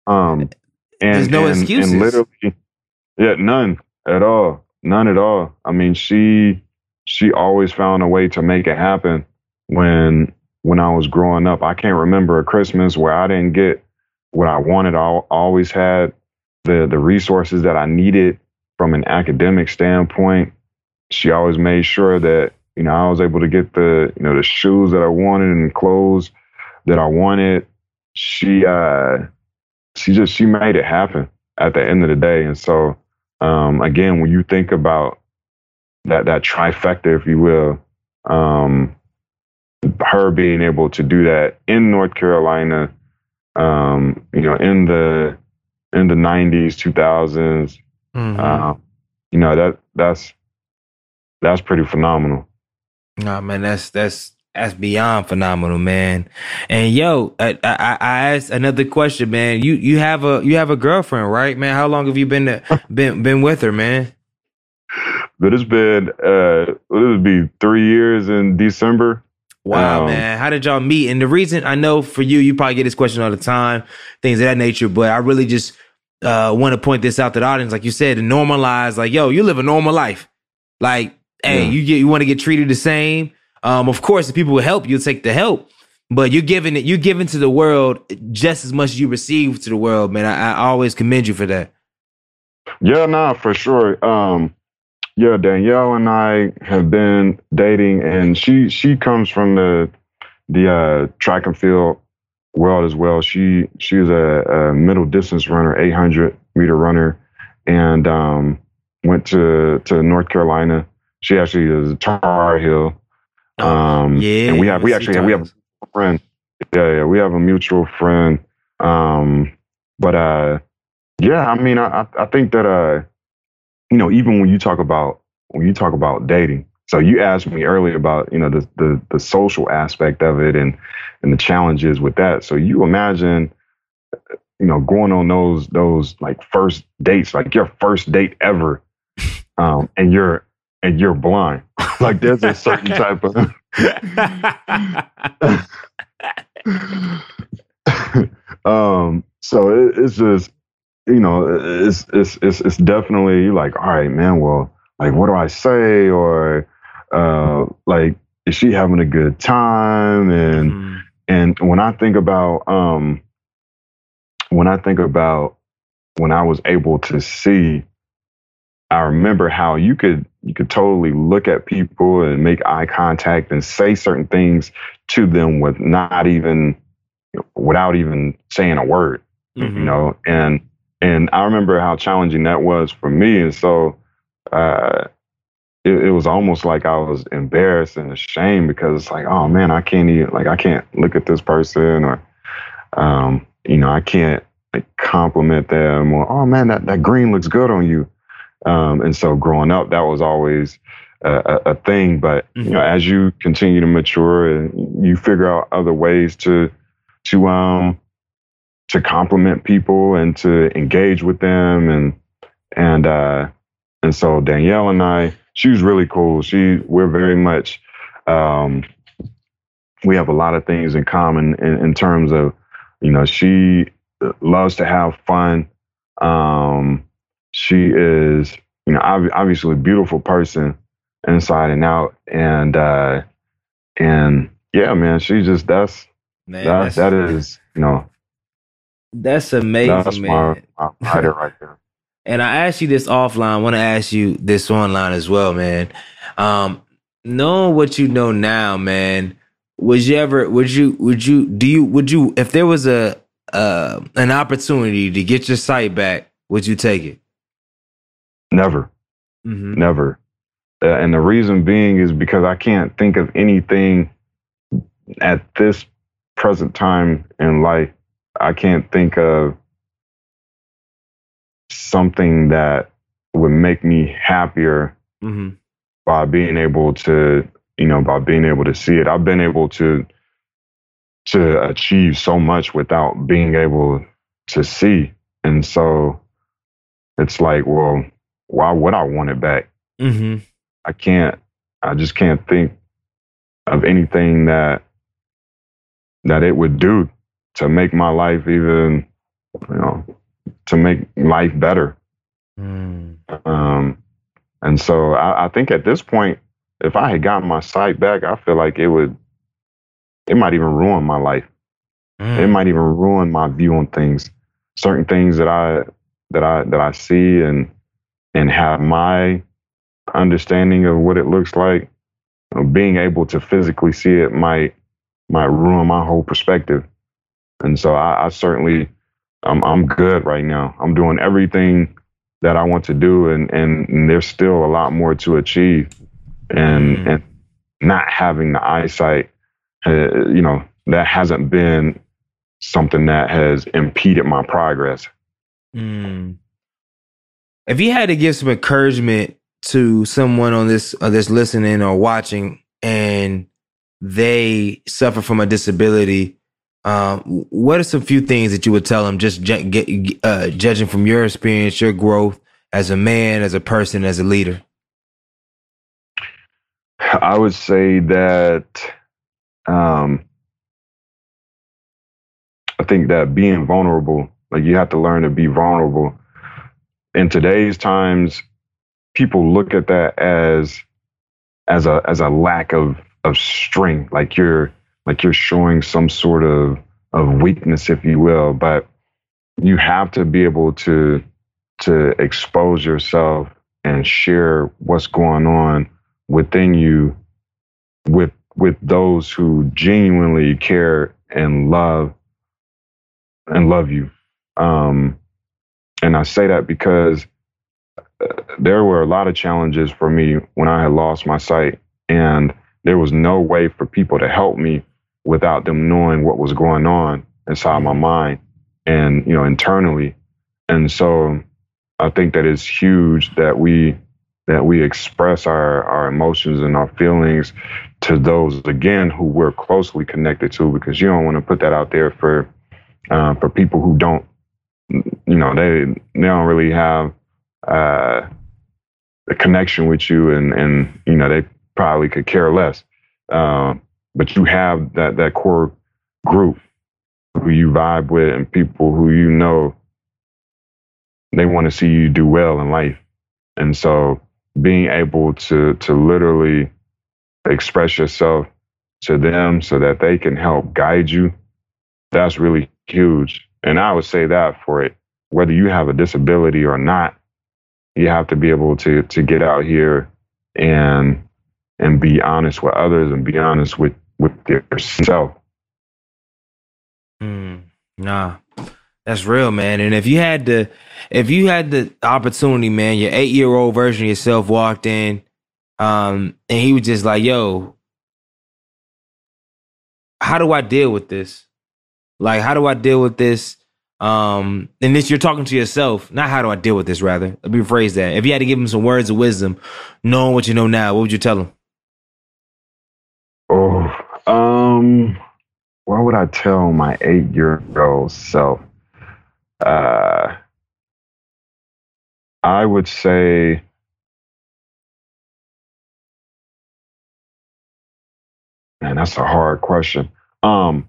um and There's no and, excuses. and literally yeah, none at all. None at all. I mean she she always found a way to make it happen when when I was growing up. I can't remember a Christmas where I didn't get what I wanted. I always had the the resources that I needed from an academic standpoint. She always made sure that you know I was able to get the you know the shoes that I wanted and clothes that I wanted. She uh she just she made it happen at the end of the day. And so um again, when you think about that that trifecta, if you will, um, her being able to do that in North Carolina, um, you know, in the in the nineties, two thousands, Mhm. um, you know that that's that's pretty phenomenal. Nah, man, that's that's that's beyond phenomenal, man. And yo, I, I, I asked another question, man. You you have a you have a girlfriend, right, man? How long have you been to, been been with her, man? But it's been uh, it would be three years in December. Wow, Um, man. How did y'all meet? And the reason I know for you, you probably get this question all the time, things of that nature, but I really just uh, want to point this out to the audience, like you said, to normalize, like, yo, you live a normal life. Like, hey, Yeah. you get you want to get treated the same. Um, of course, if people will help, you'll take the help. But you're giving it, you're giving to the world just as much as you receive to the world, man. I, I always commend you for that. Yeah, nah, for sure. Um, yeah, Danielle and I have been dating, and she she comes from the the uh, track and field world as well. She she was a, a middle distance runner, 800 meter runner, and um, went to to North Carolina. She actually is a Tar Heel. Um, yeah, and we have we actually have, we have a friend. Yeah, yeah, we have a mutual friend. Um, but uh, yeah, I mean, I I I think that uh, you know, even when you talk about when you talk about dating. So you asked me earlier about you know the the the social aspect of it and and the challenges with that. So you imagine, you know, going on those those like first dates, like your first date ever, um, and you're and you're blind. like there's a certain type of um, so it, it's just, you know, it's, it's, it's, it's definitely like, all right, man, well, like, what do I say? Or, uh, like, is she having a good time? And, Mhm. and when I think about, um, when I think about when I was able to see, I remember how you could, you could totally look at people and make eye contact and say certain things to them with not even, without even saying a word you Mhm. know and and i remember how challenging that was for me. And so uh it, it was almost like i was embarrassed and ashamed because it's like oh man i can't even like i can't look at this person or um you know i can't like compliment them or oh man that, that green looks good on you. Um and so growing up that was always a, a, a thing. But you know as you continue to mature and you figure out other ways to to um to compliment people and to engage with them. And and uh and so Danielle and I she was really cool. She we're very much um we have a lot of things in common in, in terms of you know she loves to have fun. Um she is you know ob- obviously a beautiful person inside and out. And uh and yeah man she just that's Man, that that's, that is you know that's amazing, that's man. my, my writer right there. And I asked you this offline. I want to ask you this online as well, man. Um, knowing what you know now, man, was you ever would you would you do you would you if there was a uh an opportunity to get your sight back, would you take it? Never, Mm-hmm. never. Uh, and the reason being is because I can't think of anything at this present time in life. I can't think of something that would make me happier Mm-hmm. by being able to, you know, by being able to see it. I've been able to to achieve so much without being able to see. And so it's like, well, why would I want it back? Mm-hmm. I can't. I just can't think of anything that that it would do to make my life even, you know, to make life better. Mm. Um, and so I, I think at this point, if I had gotten my sight back, I feel like it would, it might even ruin my life. It Mm. might even ruin my view on things. Certain things that I that I that I see and and have my understanding of what it looks like. you know, being able to physically see it might might ruin my whole perspective. And so I, I certainly I'm I'm good right now. I'm doing everything that I want to do and and, and there's still a lot more to achieve. And Mm. and not having the eyesight uh, you know, that hasn't been something that has impeded my progress. Mm. If you had to give some encouragement to someone on this or this listening or watching, and they suffer from a disability, um, what are some few things that you would tell them? Just ju- get, uh, judging from your experience, your growth as a man, as a person, as a leader. I would say that um, I think that being vulnerable, like you have to learn to be vulnerable. In today's times, people look at that as as a as a lack of of strength, like you're like you're showing some sort of of weakness, if you will. But you have to be able to to expose yourself and share what's going on within you with with those who genuinely care and love and love you um and i say that because uh, there were a lot of challenges for me when i had lost my sight and there was no way for people to help me without them knowing what was going on inside my mind and you know internally. And so i think that it's huge that we that we express our our emotions and our feelings to those again who we're closely connected to because you don't want to put that out there for uh, for people who don't you know they they don't really have uh, a connection with you and and you know they probably could care less. Um, but you have that that core group who you vibe with and people who you know they want to see you do well in life. And so being able to to literally express yourself to them so that they can help guide you that's really huge. And i would say that for it whether you have a disability or not you have to be able to to get out here and and be honest with others and be honest with with yourself Mm, nah, that's real, man. And if you had the, if you had the opportunity, man, your eight year old version of yourself walked in, um, and he was just like, "Yo, how do I deal with this? Like, how do I deal with this?" Um, and this you're talking to yourself, not how do I deal with this. Rather, let me rephrase that. If you had to give him some words of wisdom, knowing what you know now, what would you tell him? oh um what would i tell my eight year old self uh i would say Man, that's a hard question. Um,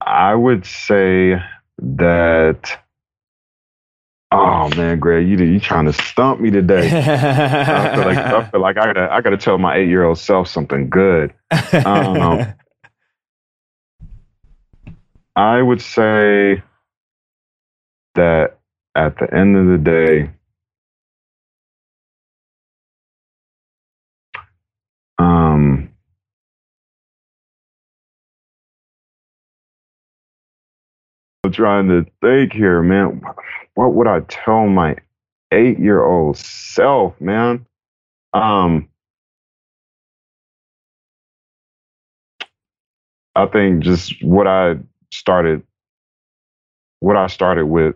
I would say that. Oh man, Greg, you you trying to stump me today? I feel like I feel like I gotta I gotta tell my eight year old self something good. Um, I would say that at the end of the day, um, trying to think here, man. What would I tell my eight year old self, man? Um, I think just what I started, what I started with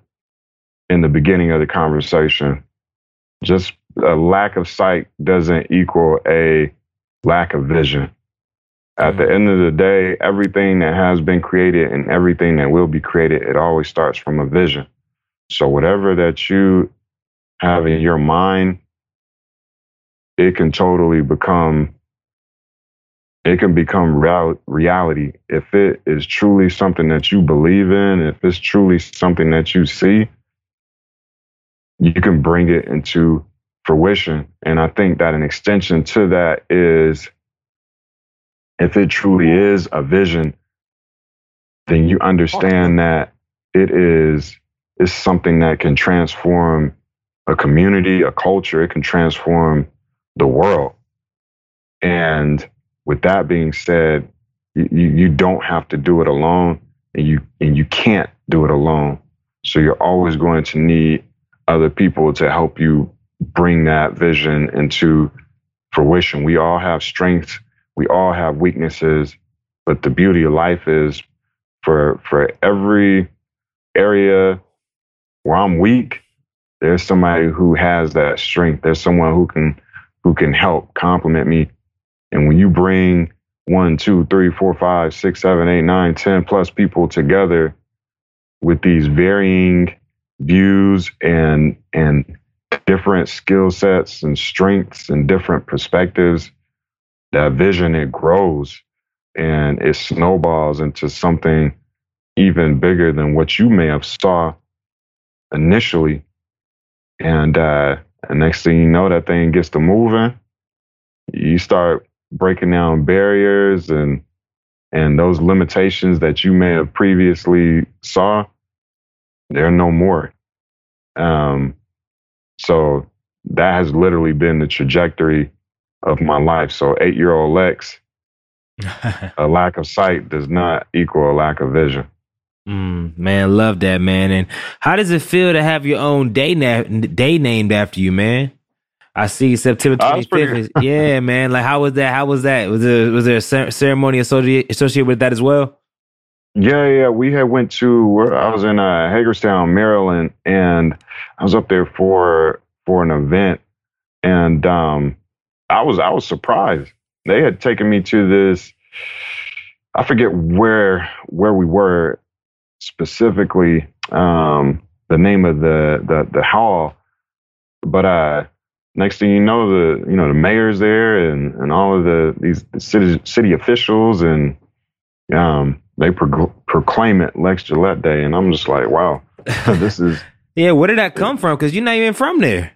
in the beginning of the conversation. Just a lack of sight doesn't equal a lack of vision. At the mm-hmm. end of the day, everything that has been created and everything that will be created, it always starts from a vision. So whatever that you have in your mind, it can totally become it can become real, reality if it is truly something that you believe in, if it's truly something that you see, you can bring it into fruition. And I think that an extension to that is if it truly is a vision, then you understand that it is is something that can transform a community, a culture, it can transform the world. And with that being said, you, you don't have to do it alone and you and you can't do it alone. So you're always going to need other people to help you bring that vision into fruition. We all have strengths, we all have weaknesses, but the beauty of life is for for every area where I'm weak, there's somebody who has that strength. There's someone who can who can help complement me. And when you bring one, two, three, four, five, six, seven, eight, nine, ten plus people together with these varying views and and different skill sets and strengths and different perspectives, that vision it grows and it snowballs into something even bigger than what you may have saw initially. And uh, and next thing you know, that thing gets to moving. You start breaking down barriers and and those limitations that you may have previously saw, they're no more. Um, so that has literally been the trajectory of my life. So eight year old Lex, a lack of sight does not equal a lack of vision. Mm, man, love that, man. And how does it feel to have your own day na- day named after you, man? I see September twenty fifth. yeah, man. Like, how was that? How was that? Was there was there a cer- ceremony associated associated with that as well? Yeah, yeah. We had went to where I was in uh, Hagerstown, Maryland, and I was up there for for an event, and um, I was I was surprised. They had taken me to this. I forget where where we were specifically. Um, the name of the the the hall, but uh, next thing you know, the you know the mayor's there and and all of the these the city city officials and um they pro- proclaim it Lex Gillette Day, and I'm just like, wow, this is. Yeah, where did that come from? Because you're not even from there.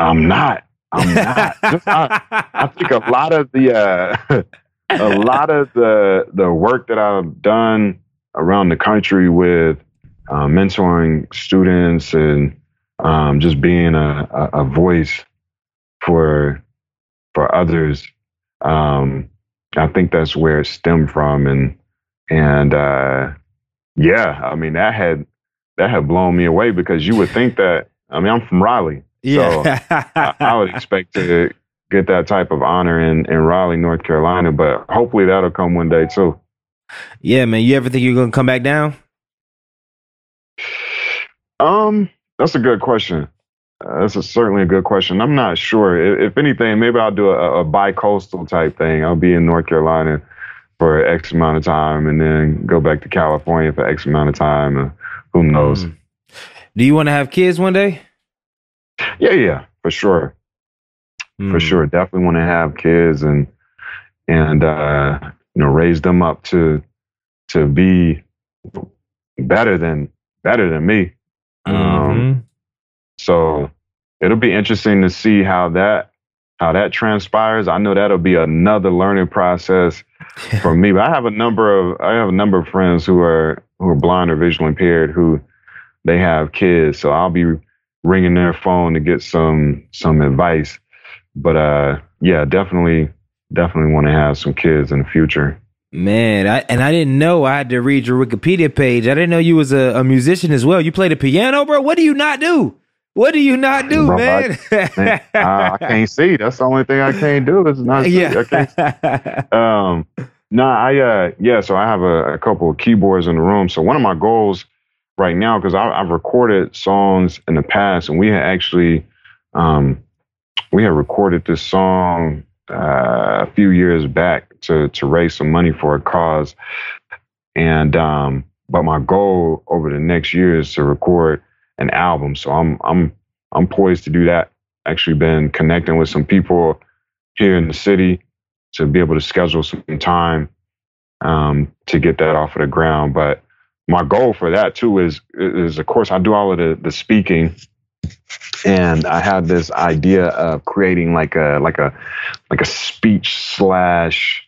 I'm not. I'm not. I, I think a lot of the uh, a lot of the the work that I've done around the country with uh, mentoring students and um, just being a, a, a voice for for others. Um, I think that's where it stemmed from, and and uh, yeah, I mean that had that had blown me away because you would think that I mean I'm from Raleigh, so I, I would expect to get that type of honor in in Raleigh, North Carolina, but hopefully that'll come one day too. yeah, man. You ever think you're gonna come back down? Um, that's a good question. Uh, that's a, certainly a good question. I'm not sure. If, if anything, maybe I'll do a, a bi-coastal type thing. I'll be in North Carolina for X amount of time, and then go back to California for X amount of time. Uh, who knows? Mm. Do you want to have kids one day? Yeah, yeah, for sure, for Mm. sure. Definitely want to have kids and and uh, you know raise them up to to be better than better than me. Um, Mhm. So it'll be interesting to see how that how that transpires. I know that'll be another learning process for me. But I have a number of I have a number of friends who are who are blind or visually impaired who they have kids. So I'll be ringing their phone to get some some advice. But uh yeah, definitely definitely want to have some kids in the future. Man, I, and I didn't know I had to read your Wikipedia page. I didn't know you was a, a musician as well. You play the piano, bro. What do you not do? What do you not do, Bro, man? Man, I, I can't see. That's the only thing I can't do is not see. I can't yeah. Um, no, I uh, yeah. So I have a, a couple of keyboards in the room. So one of my goals right now, because I've recorded songs in the past, and we had actually, um, we had recorded this song uh, a few years back to to raise some money for a cause, and um, but my goal over the next year is to record an album. So I'm I'm I'm poised to do that. Actually, been connecting with some people here in the city to be able to schedule some time um, to get that off of the ground. But my goal for that too is is of course I do all of the the speaking and I had this idea of creating like a like a like a speech slash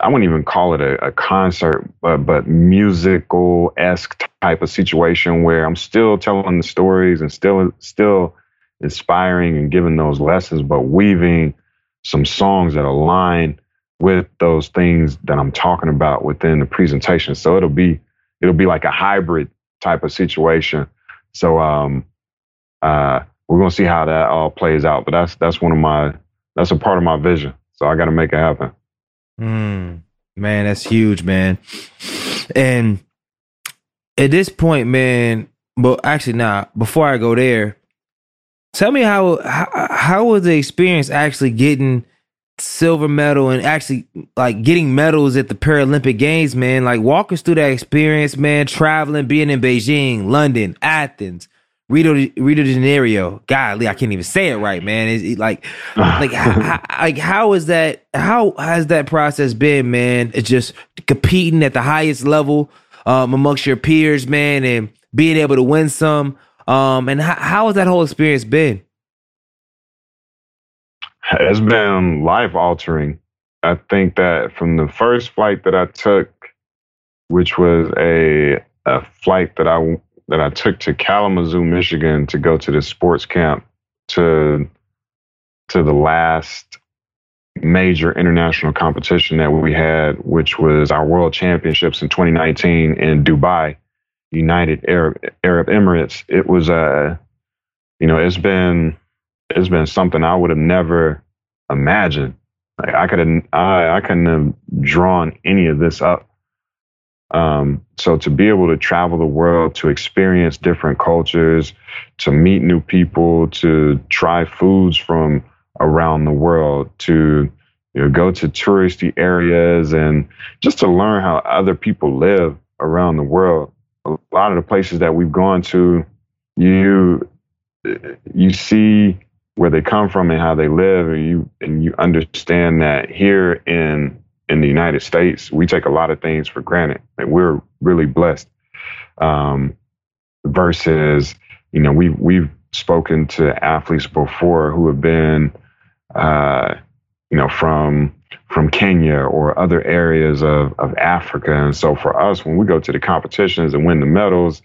I wouldn't even call it a, a concert, but but musical esque type of situation where I'm still telling the stories and still still inspiring and giving those lessons, but weaving some songs that align with those things that I'm talking about within the presentation. So it'll be it'll be like a hybrid type of situation. So um uh we're gonna see how that all plays out. But that's that's one of my that's a part of my vision. So I got to make it happen. Mm, man, that's huge, man. And at this point, man, but actually, nah. Before I go there, tell me how how, how was the experience actually getting silver medal and actually like getting medals at the Paralympic Games, man? Like walking through that experience, man. Traveling, being in Beijing, London, Athens, Rio de, Rio de Janeiro. Golly, I can't even say it right, man. Is it like, like, how, like how is that? How has that process been, man? It's just competing at the highest level um, amongst your peers, man, and being able to win some. Um, and how, how has that whole experience been? It's been life altering. I think that from the first flight that I took, which was a a flight that I that I took to Kalamazoo, Michigan to go to the sports camp to to the last major international competition that we had, which was our World Championships in 2019 in Dubai, United Arab Arab Emirates. It was a, uh, you know, it's been it's been something I would have never imagined. Like I could have I I couldn't have drawn any of this up. Um, so to be able to travel the world, to experience different cultures, to meet new people, to try foods from around the world, to you know, go to touristy areas and just to learn how other people live around the world. A lot of the places that we've gone to, you you see where they come from and how they live, and you and you understand that here in in the United States, we take a lot of things for granted. Like we're really blessed. Um, versus, you know, we've we've spoken to athletes before who have been, uh, you know, from from Kenya or other areas of of Africa. And so for us, when we go to the competitions and win the medals,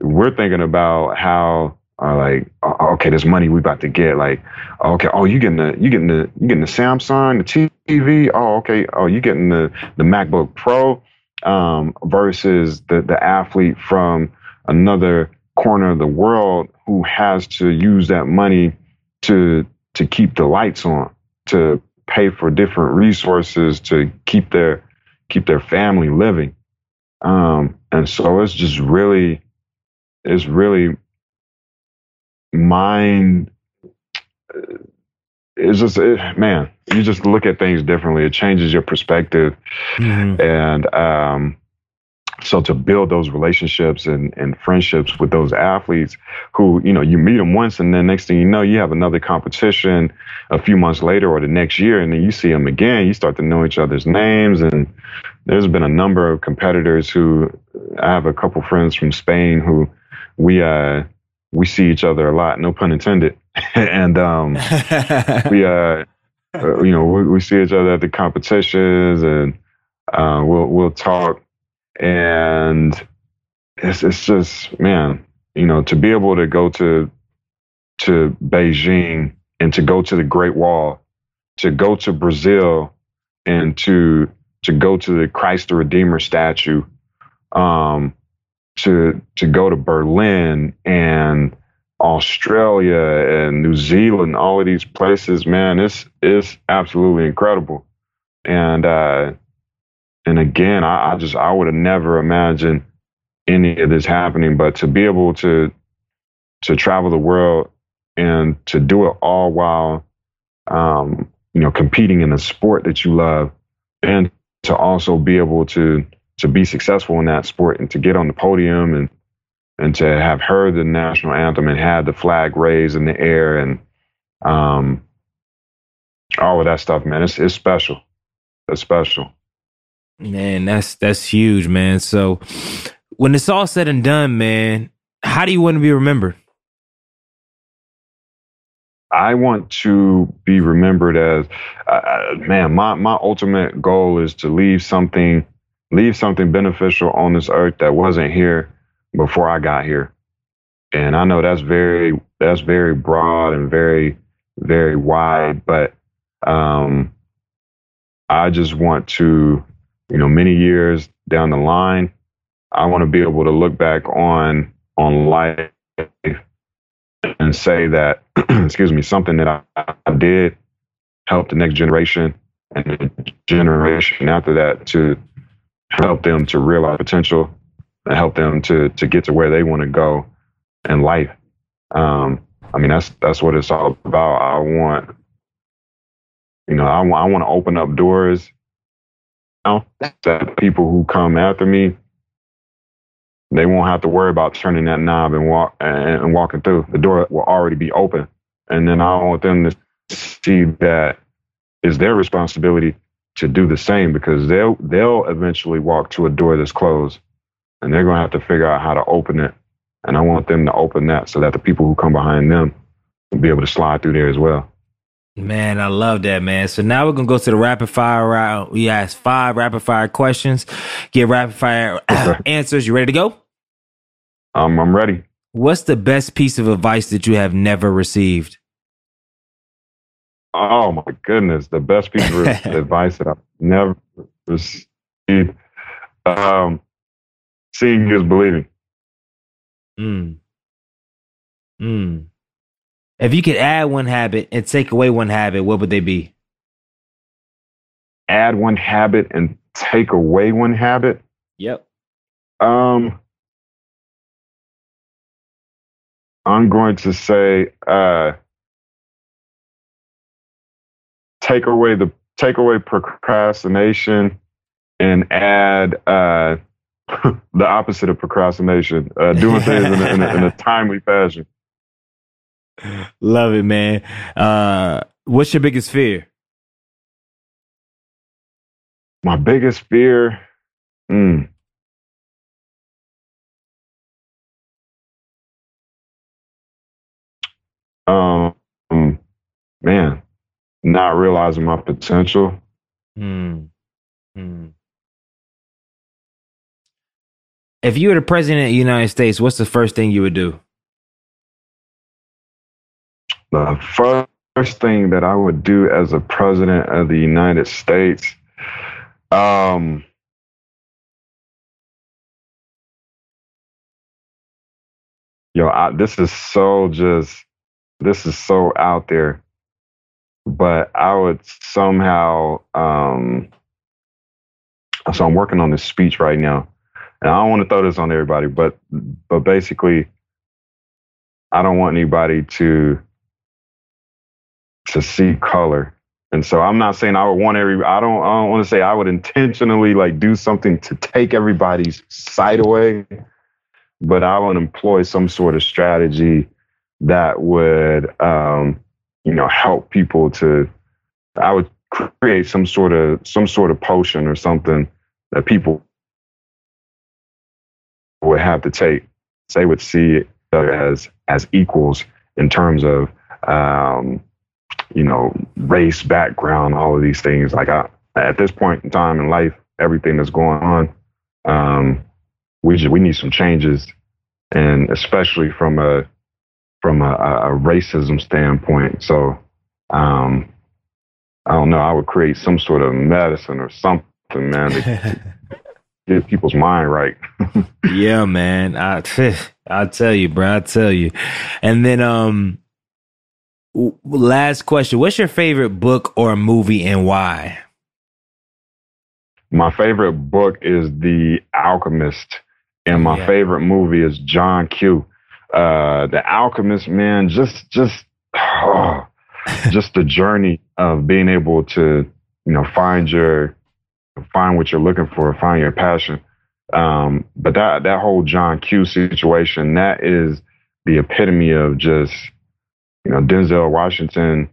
we're thinking about how are like, okay, this money we about to get. Like, okay, oh, you getting the you getting the you getting the Samsung, the TV. Oh, okay. Oh, you getting the the MacBook Pro um, versus the the athlete from another corner of the world who has to use that money to to keep the lights on, to pay for different resources to keep their keep their family living. Um, and so it's just really, it's really mind it's just it, man you just look at things differently. It changes your perspective. Mm-hmm. and um, so to build those relationships and, and friendships with those athletes who you know you meet them once and then next thing you know you have another competition a few months later or the next year and then you see them again. You start to know each other's names. And there's been a number of competitors who i have a couple friends from spain who we uh we see each other a lot, no pun intended. and um, we, uh, uh, you know, we, we, see each other at the competitions, and uh, we'll we'll talk, and it's it's just man, you know, to be able to go to to Beijing and to go to the Great Wall, to go to Brazil, and to to go to the Christ the Redeemer statue. Um, to to go to Berlin and Australia and New Zealand, all of these places, man, it's it's absolutely incredible. And uh, and again, I, I just I would have never imagined any of this happening, but to be able to to travel the world and to do it all while um, you know, competing in a sport that you love and to also be able to to be successful in that sport and to get on the podium and and to have heard the national anthem and had the flag raised in the air and um all of that stuff, man. It's it's special. It's special. Man, that's that's huge, man. So when it's all said and done, man, how do you want to be remembered? I want to be remembered as, uh, uh, man, my, my ultimate goal is to leave something, leave something beneficial on this earth that wasn't here before I got here. And I know that's very, that's very broad and very, very wide, but, um, I just want to, you know, many years down the line, I want to be able to look back on, on life and say that, excuse me, something that I, I did help the next generation and the generation after that to help them to realize potential and help them to to get to where they want to go in life. Um, I mean, that's that's what it's all about. I want, you know, I want I want to open up doors. You know, that people who come after me they won't have to worry about turning that knob and walk and, and walking through. The door will already be open, and then I want them to see that it's their responsibility to do the same because they'll they'll eventually walk to a door that's closed, and they're gonna have to figure out how to open it. And I want them to open that so that the people who come behind them will be able to slide through there as well. Man, I love that, man. So now we're gonna go to the rapid fire round. We ask five rapid fire questions, get rapid fire answers. You ready to go? Um, I'm ready. What's the best piece of advice that you have never received? Oh my goodness, the best piece of advice that I've never received. Um, seeing is believing. Hmm. Hmm. If you could add one habit and take away one habit, what would they be? Add one habit and take away one habit. Yep. Um, I'm going to say uh, take away the take away procrastination and add uh, the opposite of procrastination, uh, doing things in, a, in, a, in, a, timely fashion. Love it, man. Uh, what's your biggest fear? My biggest fear. Mm. um, man, not realizing my potential. Hmm. Hmm. If you were the president of the United States, what's the first thing you would do? The first thing that I would do as a president of the United States, um, yo, I, this is so just this is so out there, but I would somehow. Um, so I'm working on this speech right now, and I don't want to throw this on everybody, but but basically, I don't want anybody to to see color. And so I'm not saying I would want every I don't I don't want to say I would intentionally like do something to take everybody's sight away, but I would employ some sort of strategy that would um, you know help people to i would create some sort of some sort of potion or something that people would have to take. They would see it as as equals in terms of um, you know race background all of these things. Like I, at this point in time in life everything that's going on um, we just we need some changes. And especially from a from a, a racism standpoint. So, um, I don't know. I would create some sort of medicine or something, man, to get people's mind right. yeah, man. I I tell you, bro. I tell you. And then, um, last question: What's your favorite book or movie, and why? My favorite book is The Alchemist, and my yeah. favorite movie is John Q uh, The Alchemist, man, just, just, oh, just the journey of being able to, you know, find your, find what you're looking for, find your passion. Um, but that that whole John Q situation, that is the epitome of just, you know, Denzel Washington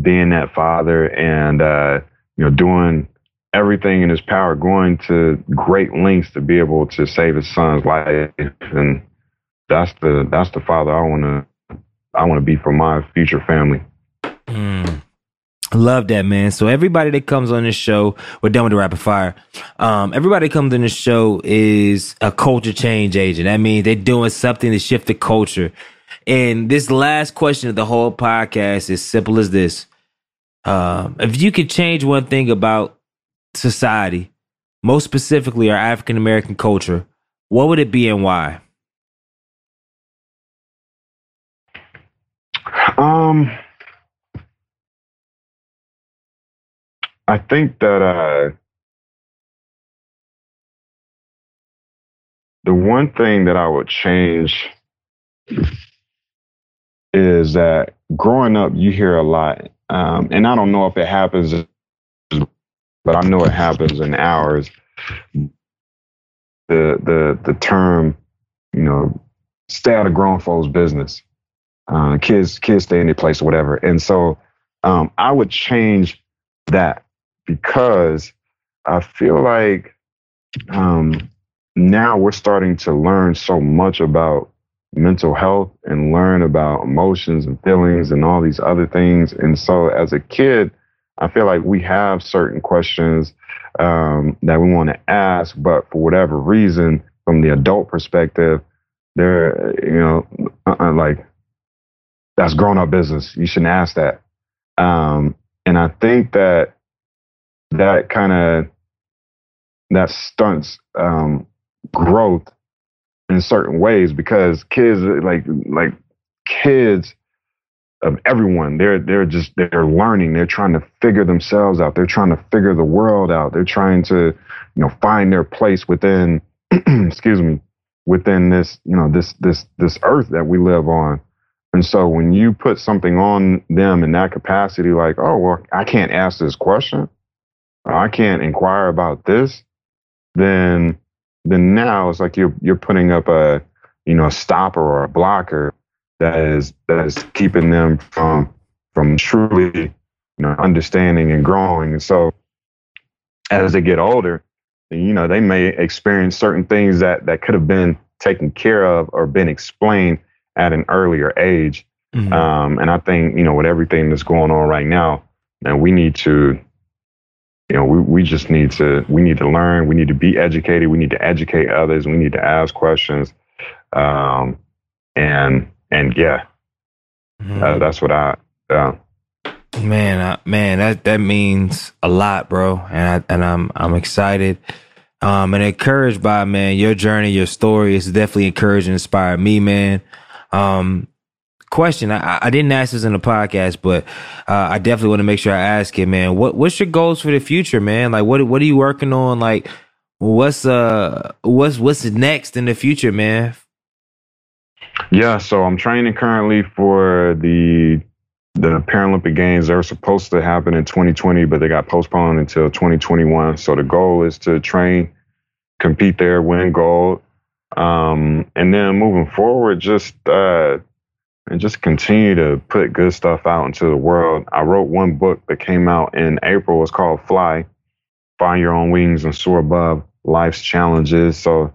being that father and uh, you know, doing everything in his power, going to great lengths to be able to save his son's life. And that's the that's the father I wanna I wanna be for my future family. Mm. Love that, man. So everybody that comes on this show, we're done with the rapid fire. Um, everybody that comes on this show is a culture change agent. That means they're doing something to shift the culture. And this last question of the whole podcast is simple as this. Um, if you could change one thing about society, most specifically our African American culture, what would it be and why? Um, I think that uh, the one thing that I would change is that growing up, you hear a lot, um, and I don't know if it happens, but I know it happens in ours. The the the term, you know, stay out of grown folks' business. Uh, kids kids stay in their place or whatever, and so um, I would change that because I feel like um, now we're starting to learn so much about mental health and learn about emotions and feelings and all these other things. And so as a kid, I feel like we have certain questions um, that we want to ask, but for whatever reason, from the adult perspective, they're, you know, uh-uh, like that's grown up business. You shouldn't ask that. Um, and I think that that kind of that stunts um, growth in certain ways because kids like like kids of everyone they're they're just they're learning they're trying to figure themselves out they're trying to figure the world out they're trying to you know find their place within excuse me within this you know this this this earth that we live on and so when you put something on them in that capacity like oh well i can't ask this question I can't inquire about this, then then now it's like you're you're putting up a you know a stopper or a blocker that is that is keeping them from from truly you know understanding and growing. And so as they get older, you know they may experience certain things that that could have been taken care of or been explained at an earlier age. Mm-hmm. Um, and I think you know with everything that's going on right now, and we need to you know, we, we just need to we need to learn. We need to be educated. We need to educate others. We need to ask questions. Um, and and yeah, mm-hmm. uh, that's what I. Uh, man, uh, man, that that means a lot, bro. And I and I'm I'm excited. Um, and encouraged by man your journey, your story is definitely encouraging, inspired me, man. Um, question. I, I didn't ask this in the podcast, but uh, I definitely want to make sure I ask it, man. What what's your goals for the future, man? Like, what what are you working on? Like, what's uh what's what's next in the future, man? Yeah, so I'm training currently for the the Paralympic Games. They were supposed to happen in 2020, but they got postponed until 2021. So the goal is to train, compete there, win gold, um, and then moving forward, just uh, and just continue to put good stuff out into the world. I wrote one book that came out in April. It's called Fly, Find Your Own Wings and Soar Above Life's Challenges. So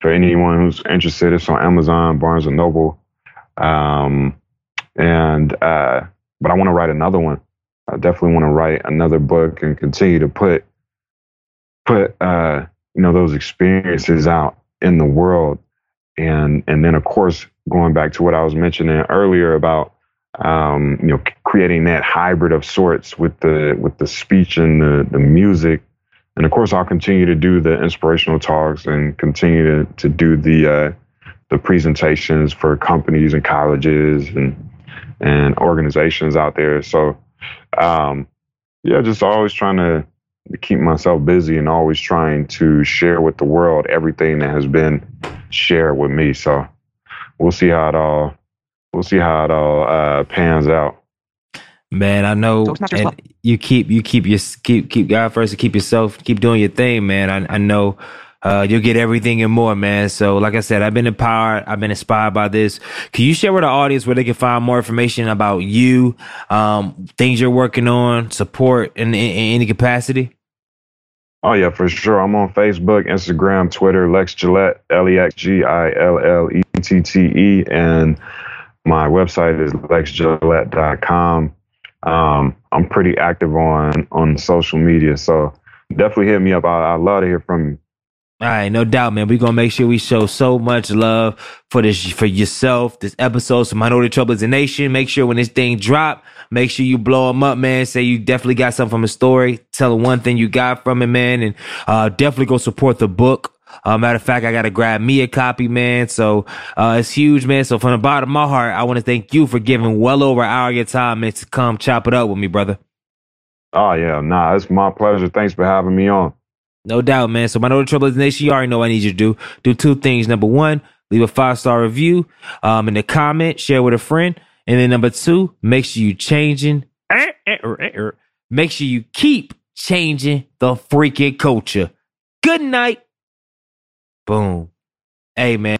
for anyone who's interested, it's on Amazon, Barnes and Noble. Um, and, uh, but I want to write another one. I definitely want to write another book and continue to put, put, uh, you know, those experiences out in the world. And, and then of course, going back to what I was mentioning earlier about um, you know creating that hybrid of sorts with the with the speech and the the music, and of course I'll continue to do the inspirational talks and continue to to do the uh, the presentations for companies and colleges and and organizations out there. So um, yeah, just always trying to keep myself busy and always trying to share with the world everything that has been shared with me. So we'll see how it all we'll see how it all uh, pans out. Man, I know, and you keep you keep your keep keep God first and keep yourself keep doing your thing, man. I I know uh, you'll get everything and more, man. So, like I said, I've been empowered. I've been inspired by this. Can you share with the audience where they can find more information about you, um, things you're working on, support in, in, in any capacity? Oh yeah, for sure. I'm on Facebook, Instagram, Twitter, Lex Gillette, L E X G I L L E T T E, and my website is lexgillette.com. Um, I'm pretty active on on social media, so definitely hit me up. I, I love to hear from you. All right, no doubt, man. We're gonna make sure we show so much love for this for yourself. This episode So Minority Trouble is a Nation. Make sure when this thing drop, make sure you blow them up, man. Say you definitely got something from a story. Tell them one thing you got from it, man, and uh, definitely go support the book. Uh, matter of fact, I gotta grab me a copy, man. So uh, it's huge, man. So from the bottom of my heart, I want to thank you for giving well over an hour of your time, man, to come chop it up with me, brother. Oh yeah, nah, it's my pleasure. Thanks for having me on. No doubt, man. So Minority Trouble is Nation, you already know I need you to do. Do two things. Number one, leave a five star review um, in the comment, share with a friend. And then number two, make sure you changing. Make sure you keep changing the freaking culture. Good night. Boom. Hey, man.